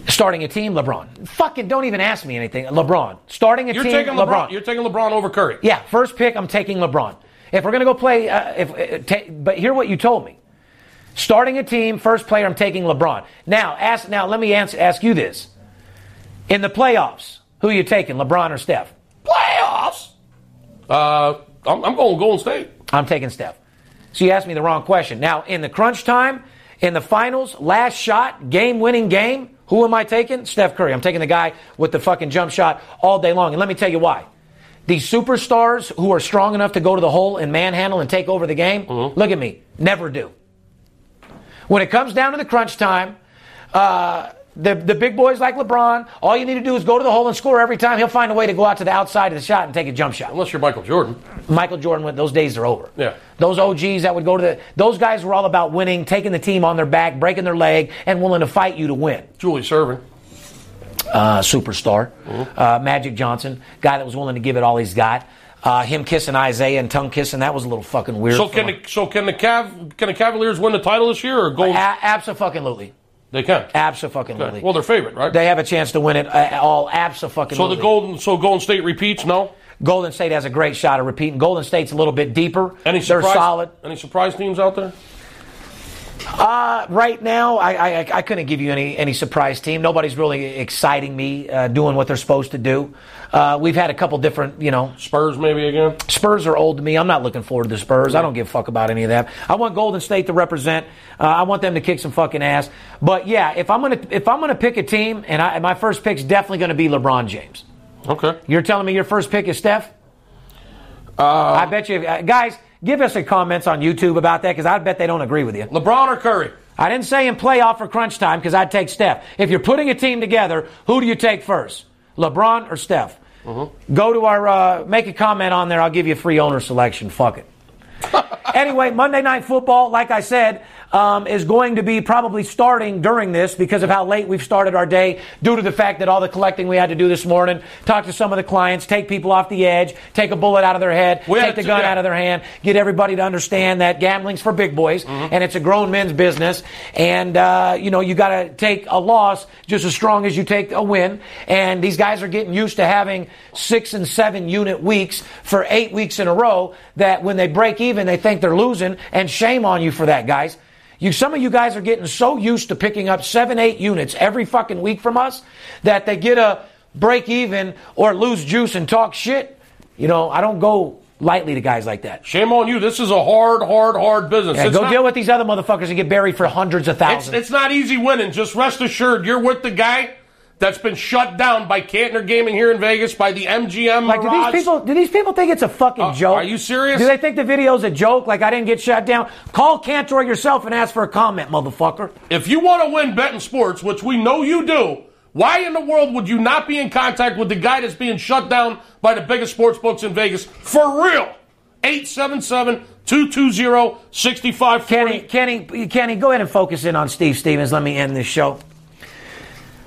Starting a team, LeBron. Fucking don't even ask me anything. LeBron. Starting a You're team, taking LeBron. You're taking LeBron over Curry. Yeah, first pick, I'm taking LeBron. If we're going to go play, uh, if, uh, ta- but hear what you told me. Starting a team, first player, I'm taking LeBron. Now, ask. Now, let me answer, ask you this: In the playoffs, who are you taking, LeBron or Steph? Playoffs. Uh, I'm, I'm going Golden State. I'm taking Steph. So you asked me the wrong question. Now, in the crunch time, in the finals, last shot, game winning game, who am I taking? Steph Curry. I'm taking the guy with the fucking jump shot all day long. And let me tell you why. These superstars who are strong enough to go to the hole and manhandle and take over the game, look at me, never do. When it comes down to the crunch time, uh, the, the big boys like LeBron, all you need to do is go to the hole and score every time. He'll find a way to go out to the outside of the shot and take a jump shot. Unless you're Michael Jordan. Michael Jordan those days are over. Yeah. Those OGs that would go to the, those guys were all about winning, taking the team on their back, breaking their leg, and willing to fight you to win. Julius Erving. Uh, superstar. Uh, Magic Johnson, guy that was willing to give it all he's got. Uh, him kissing Isiah and tongue kissing, that was a little fucking weird. So can the, so can the Cav, can the Cavaliers win the title this year or go? A- Abso-fucking-lutely. they can. Abso-fucking-lutely. Okay. Well, they're favorite, right? they have a chance to win it uh, all abso-fucking-lutely. so the Golden so Golden State repeats. No. Golden State has a great shot of repeating. Golden State's a little bit deeper. Any They're solid. Any surprise teams out there? Uh, right now, I, I, I couldn't give you any, any surprise team. Nobody's really exciting me uh, doing what they're supposed to do. Uh, we've had a couple different, you know, Spurs maybe again. Spurs are old to me. I'm not looking forward to the Spurs. I don't give a fuck about any of that. I want Golden State to represent. Uh, I want them to kick some fucking ass. But yeah, if I'm gonna if I'm gonna pick a team, and I, my first pick's definitely gonna be LeBron James. Okay. You're telling me your first pick is Steph? I bet you, uh, guys. Give us a comments on YouTube about that because I bet they don't agree with you. LeBron or Curry? I didn't say in playoff or crunch time because I'd take Steph. If you're putting a team together, who do you take first? LeBron or Steph? Go to our, uh, make a comment on there. I'll give you a free owner selection. Fuck it. anyway, Monday Night Football, like I said, um, is going to be probably starting during this because of how late we've started our day due to the fact that all the collecting we had to do this morning, talk to some of the clients, take people off the edge, take a bullet out of their head, We take the gun out of their hand, get everybody to understand that gambling's for big boys Mm-hmm. and it's a grown men's business. And, uh, you know, you got to take a loss just as strong as you take a win. And these guys are getting used to having six and seven unit weeks for eight weeks in a row that when they break even, they think they're losing. And shame on you for that, guys. You, some of you guys are getting so used to picking up seven, eight units every fucking week from us that they get a break even or lose juice and talk shit. You know, I don't go lightly to guys like that. Shame on you. This is a hard, hard, hard business. Yeah, It's go not- deal with these other motherfuckers and get buried for hundreds of It's, thousands. it's not easy winning. Just rest assured, you're with the guy that's been shut down by Cantor Gaming here in Vegas, by the MGM like, do these people do these people think it's a fucking Uh, joke? are you serious? Do they think the video's a joke? Like I didn't get shut down? Call Cantor yourself and ask for a comment, motherfucker. If you want to win betting sports, which we know you do, why in the world would you not be in contact with the guy that's being shut down by the biggest sports books in Vegas? For real. 877-220-6540. Kenny, Kenny, Kenny, go ahead and focus in on Steve Stevens. Let me end this show.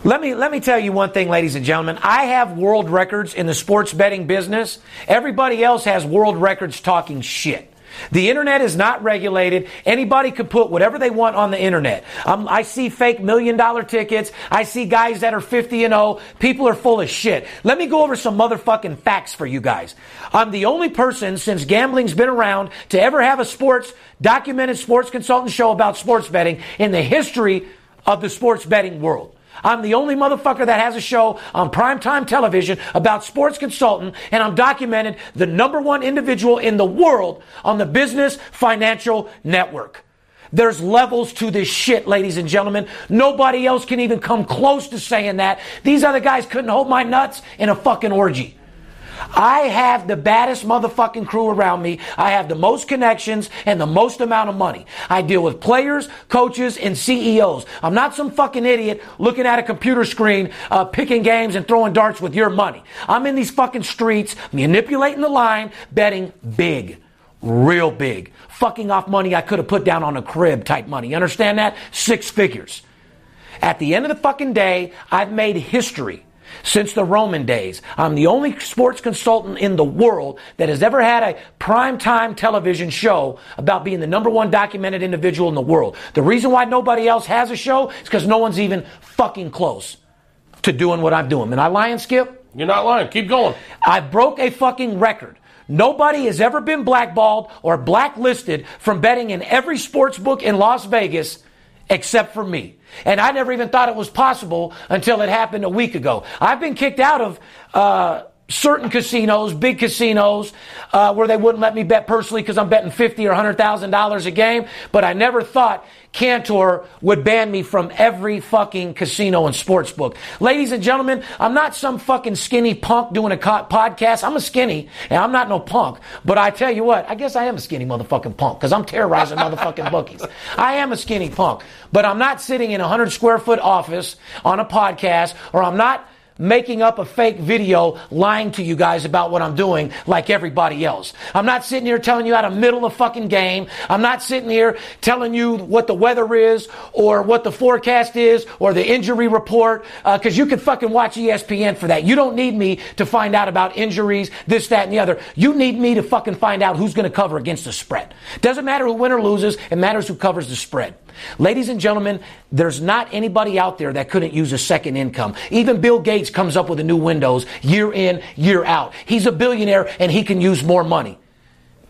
Let me let me tell you one thing, ladies and gentlemen. I have world records in the sports betting business. Everybody else has world records talking shit. The internet is not regulated. Anybody can put whatever they want on the internet. Um, I see fake million dollar tickets. I see guys that are 50 and 0. People are full of shit. Let me go over some motherfucking facts for you guys. I'm the only person since gambling's been around to ever have a sports, documented sports consultant show about sports betting in the history of the sports betting world. I'm the only motherfucker that has a show on primetime television about sports consultant, and I'm documented the number one individual in the world on the Business Financial Network. There's levels to this shit, ladies and gentlemen. Nobody else can even come close to saying that. These other guys couldn't hold my nuts in a fucking orgy. I have the baddest motherfucking crew around me. I have the most connections and the most amount of money. I deal with players, coaches, and CEOs. I'm not some fucking idiot looking at a computer screen, uh, picking games and throwing darts with your money. I'm in these fucking streets, manipulating the line, betting big. Real big. Fucking off money I could have put down on a crib type money. You understand that? Six figures. At the end of the fucking day, I've made history since the Roman days. I'm the only sports consultant in the world that has ever had a primetime television show about being the number one documented individual in the world. The reason why nobody else has a show is because no one's even fucking close to doing what I'm doing. And I lying, Skip? You're not lying. Keep going. I broke a fucking record Nobody has ever been blackballed or blacklisted from betting in every sports book in Las Vegas except for me. And I never even thought it was possible until it happened a week ago. I've been kicked out of uh, certain casinos, big casinos, uh, where they wouldn't let me bet personally because I'm betting fifty or hundred thousand dollars a game. But I never thought Cantor would ban me from every fucking casino and sports book. Ladies and gentlemen, I'm not some fucking skinny punk doing a co- podcast. I'm a skinny, and I'm not no punk. But I tell you what, I guess I am a skinny motherfucking punk because I'm terrorizing motherfucking bookies. I am a skinny punk, but I'm not sitting in a hundred square foot office on a podcast, or I'm not making up a fake video lying to you guys about what I'm doing like everybody else. I'm not sitting here telling you how to middle a fucking game. I'm not sitting here telling you what the weather is or what the forecast is or the injury report because uh, you can fucking watch ESPN for that. You don't need me to find out about injuries, this, that, and the other. You need me to fucking find out who's going to cover against the spread. Doesn't matter who wins or loses. It matters who covers the spread. Ladies and gentlemen, there's not anybody out there that couldn't use a second income. Even Bill Gates comes up with a new Windows year in, year out. He's a billionaire and he can use more money.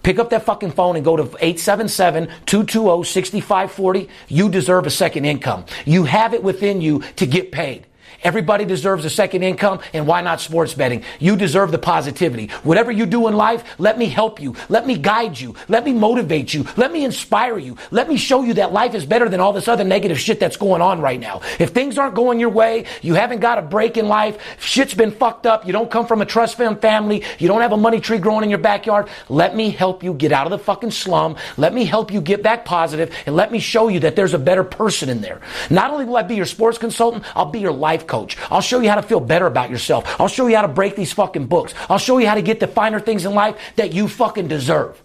Pick up that fucking phone and go to 877-220-6540. You deserve a second income. You have it within you to get paid. Everybody deserves a second income, and why not sports betting? You deserve the positivity. Whatever you do in life, let me help you. Let me guide you. Let me motivate you. Let me inspire you. Let me show you that life is better than all this other negative shit that's going on right now. If things aren't going your way, you haven't got a break in life, shit's been fucked up, you don't come from a trust fund family, you don't have a money tree growing in your backyard, let me help you get out of the fucking slum. Let me help you get back positive, and let me show you that there's a better person in there. Not only will I be your sports consultant, I'll be your life coach coach. I'll show you how to feel better about yourself. I'll show you how to break these fucking books. I'll show you how to get the finer things in life that you fucking deserve.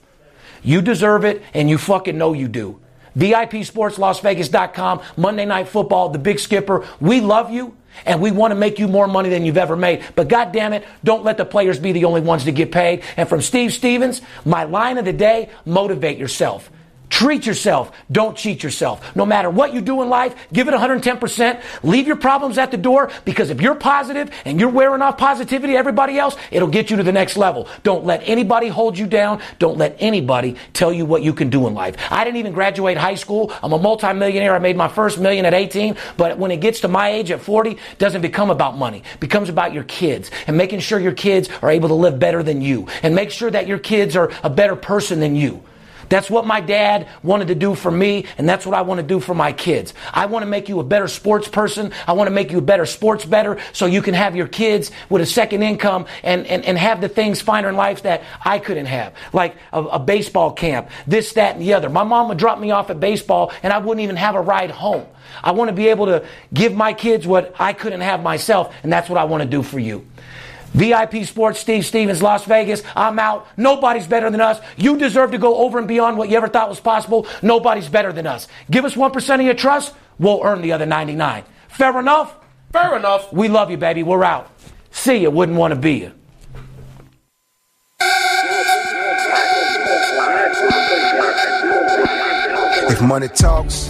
You deserve it and you fucking know you do. VIPSportsLasVegas.com, Monday Night Football, the big skipper. We love you and we want to make you more money than you've ever made. But God damn it, don't let the players be the only ones to get paid. And from Steve Stevens, my line of the day, motivate yourself. Treat yourself. Don't cheat yourself. No matter what you do in life, give it 110%. Leave your problems at the door because if you're positive and you're wearing off positivity to everybody else, it'll get you to the next level. Don't let anybody hold you down. Don't let anybody tell you what you can do in life. I didn't even graduate high school. I'm a multimillionaire. I made my first million at 18. But when it gets to my age at 40, it doesn't become about money. It becomes about your kids and making sure your kids are able to live better than you and make sure that your kids are a better person than you. That's what my dad wanted to do for me, and that's what I want to do for my kids. I want to make you a better sports person. I want to make you a better sports better so you can have your kids with a second income and, and, and have the things finer in life that I couldn't have. Like a, a baseball camp, this, that, and the other. My mom would drop me off at baseball and I wouldn't even have a ride home. I want to be able to give my kids what I couldn't have myself, and that's what I want to do for you. VIP Sports, Steve Stevens, Las Vegas. I'm out. Nobody's better than us. You deserve to go over and beyond what you ever thought was possible. Nobody's better than us. Give us 1% of your trust, we'll earn the other 99. Fair enough? Fair enough. We love you, baby. We're out. See you. Wouldn't want to be you. If money talks,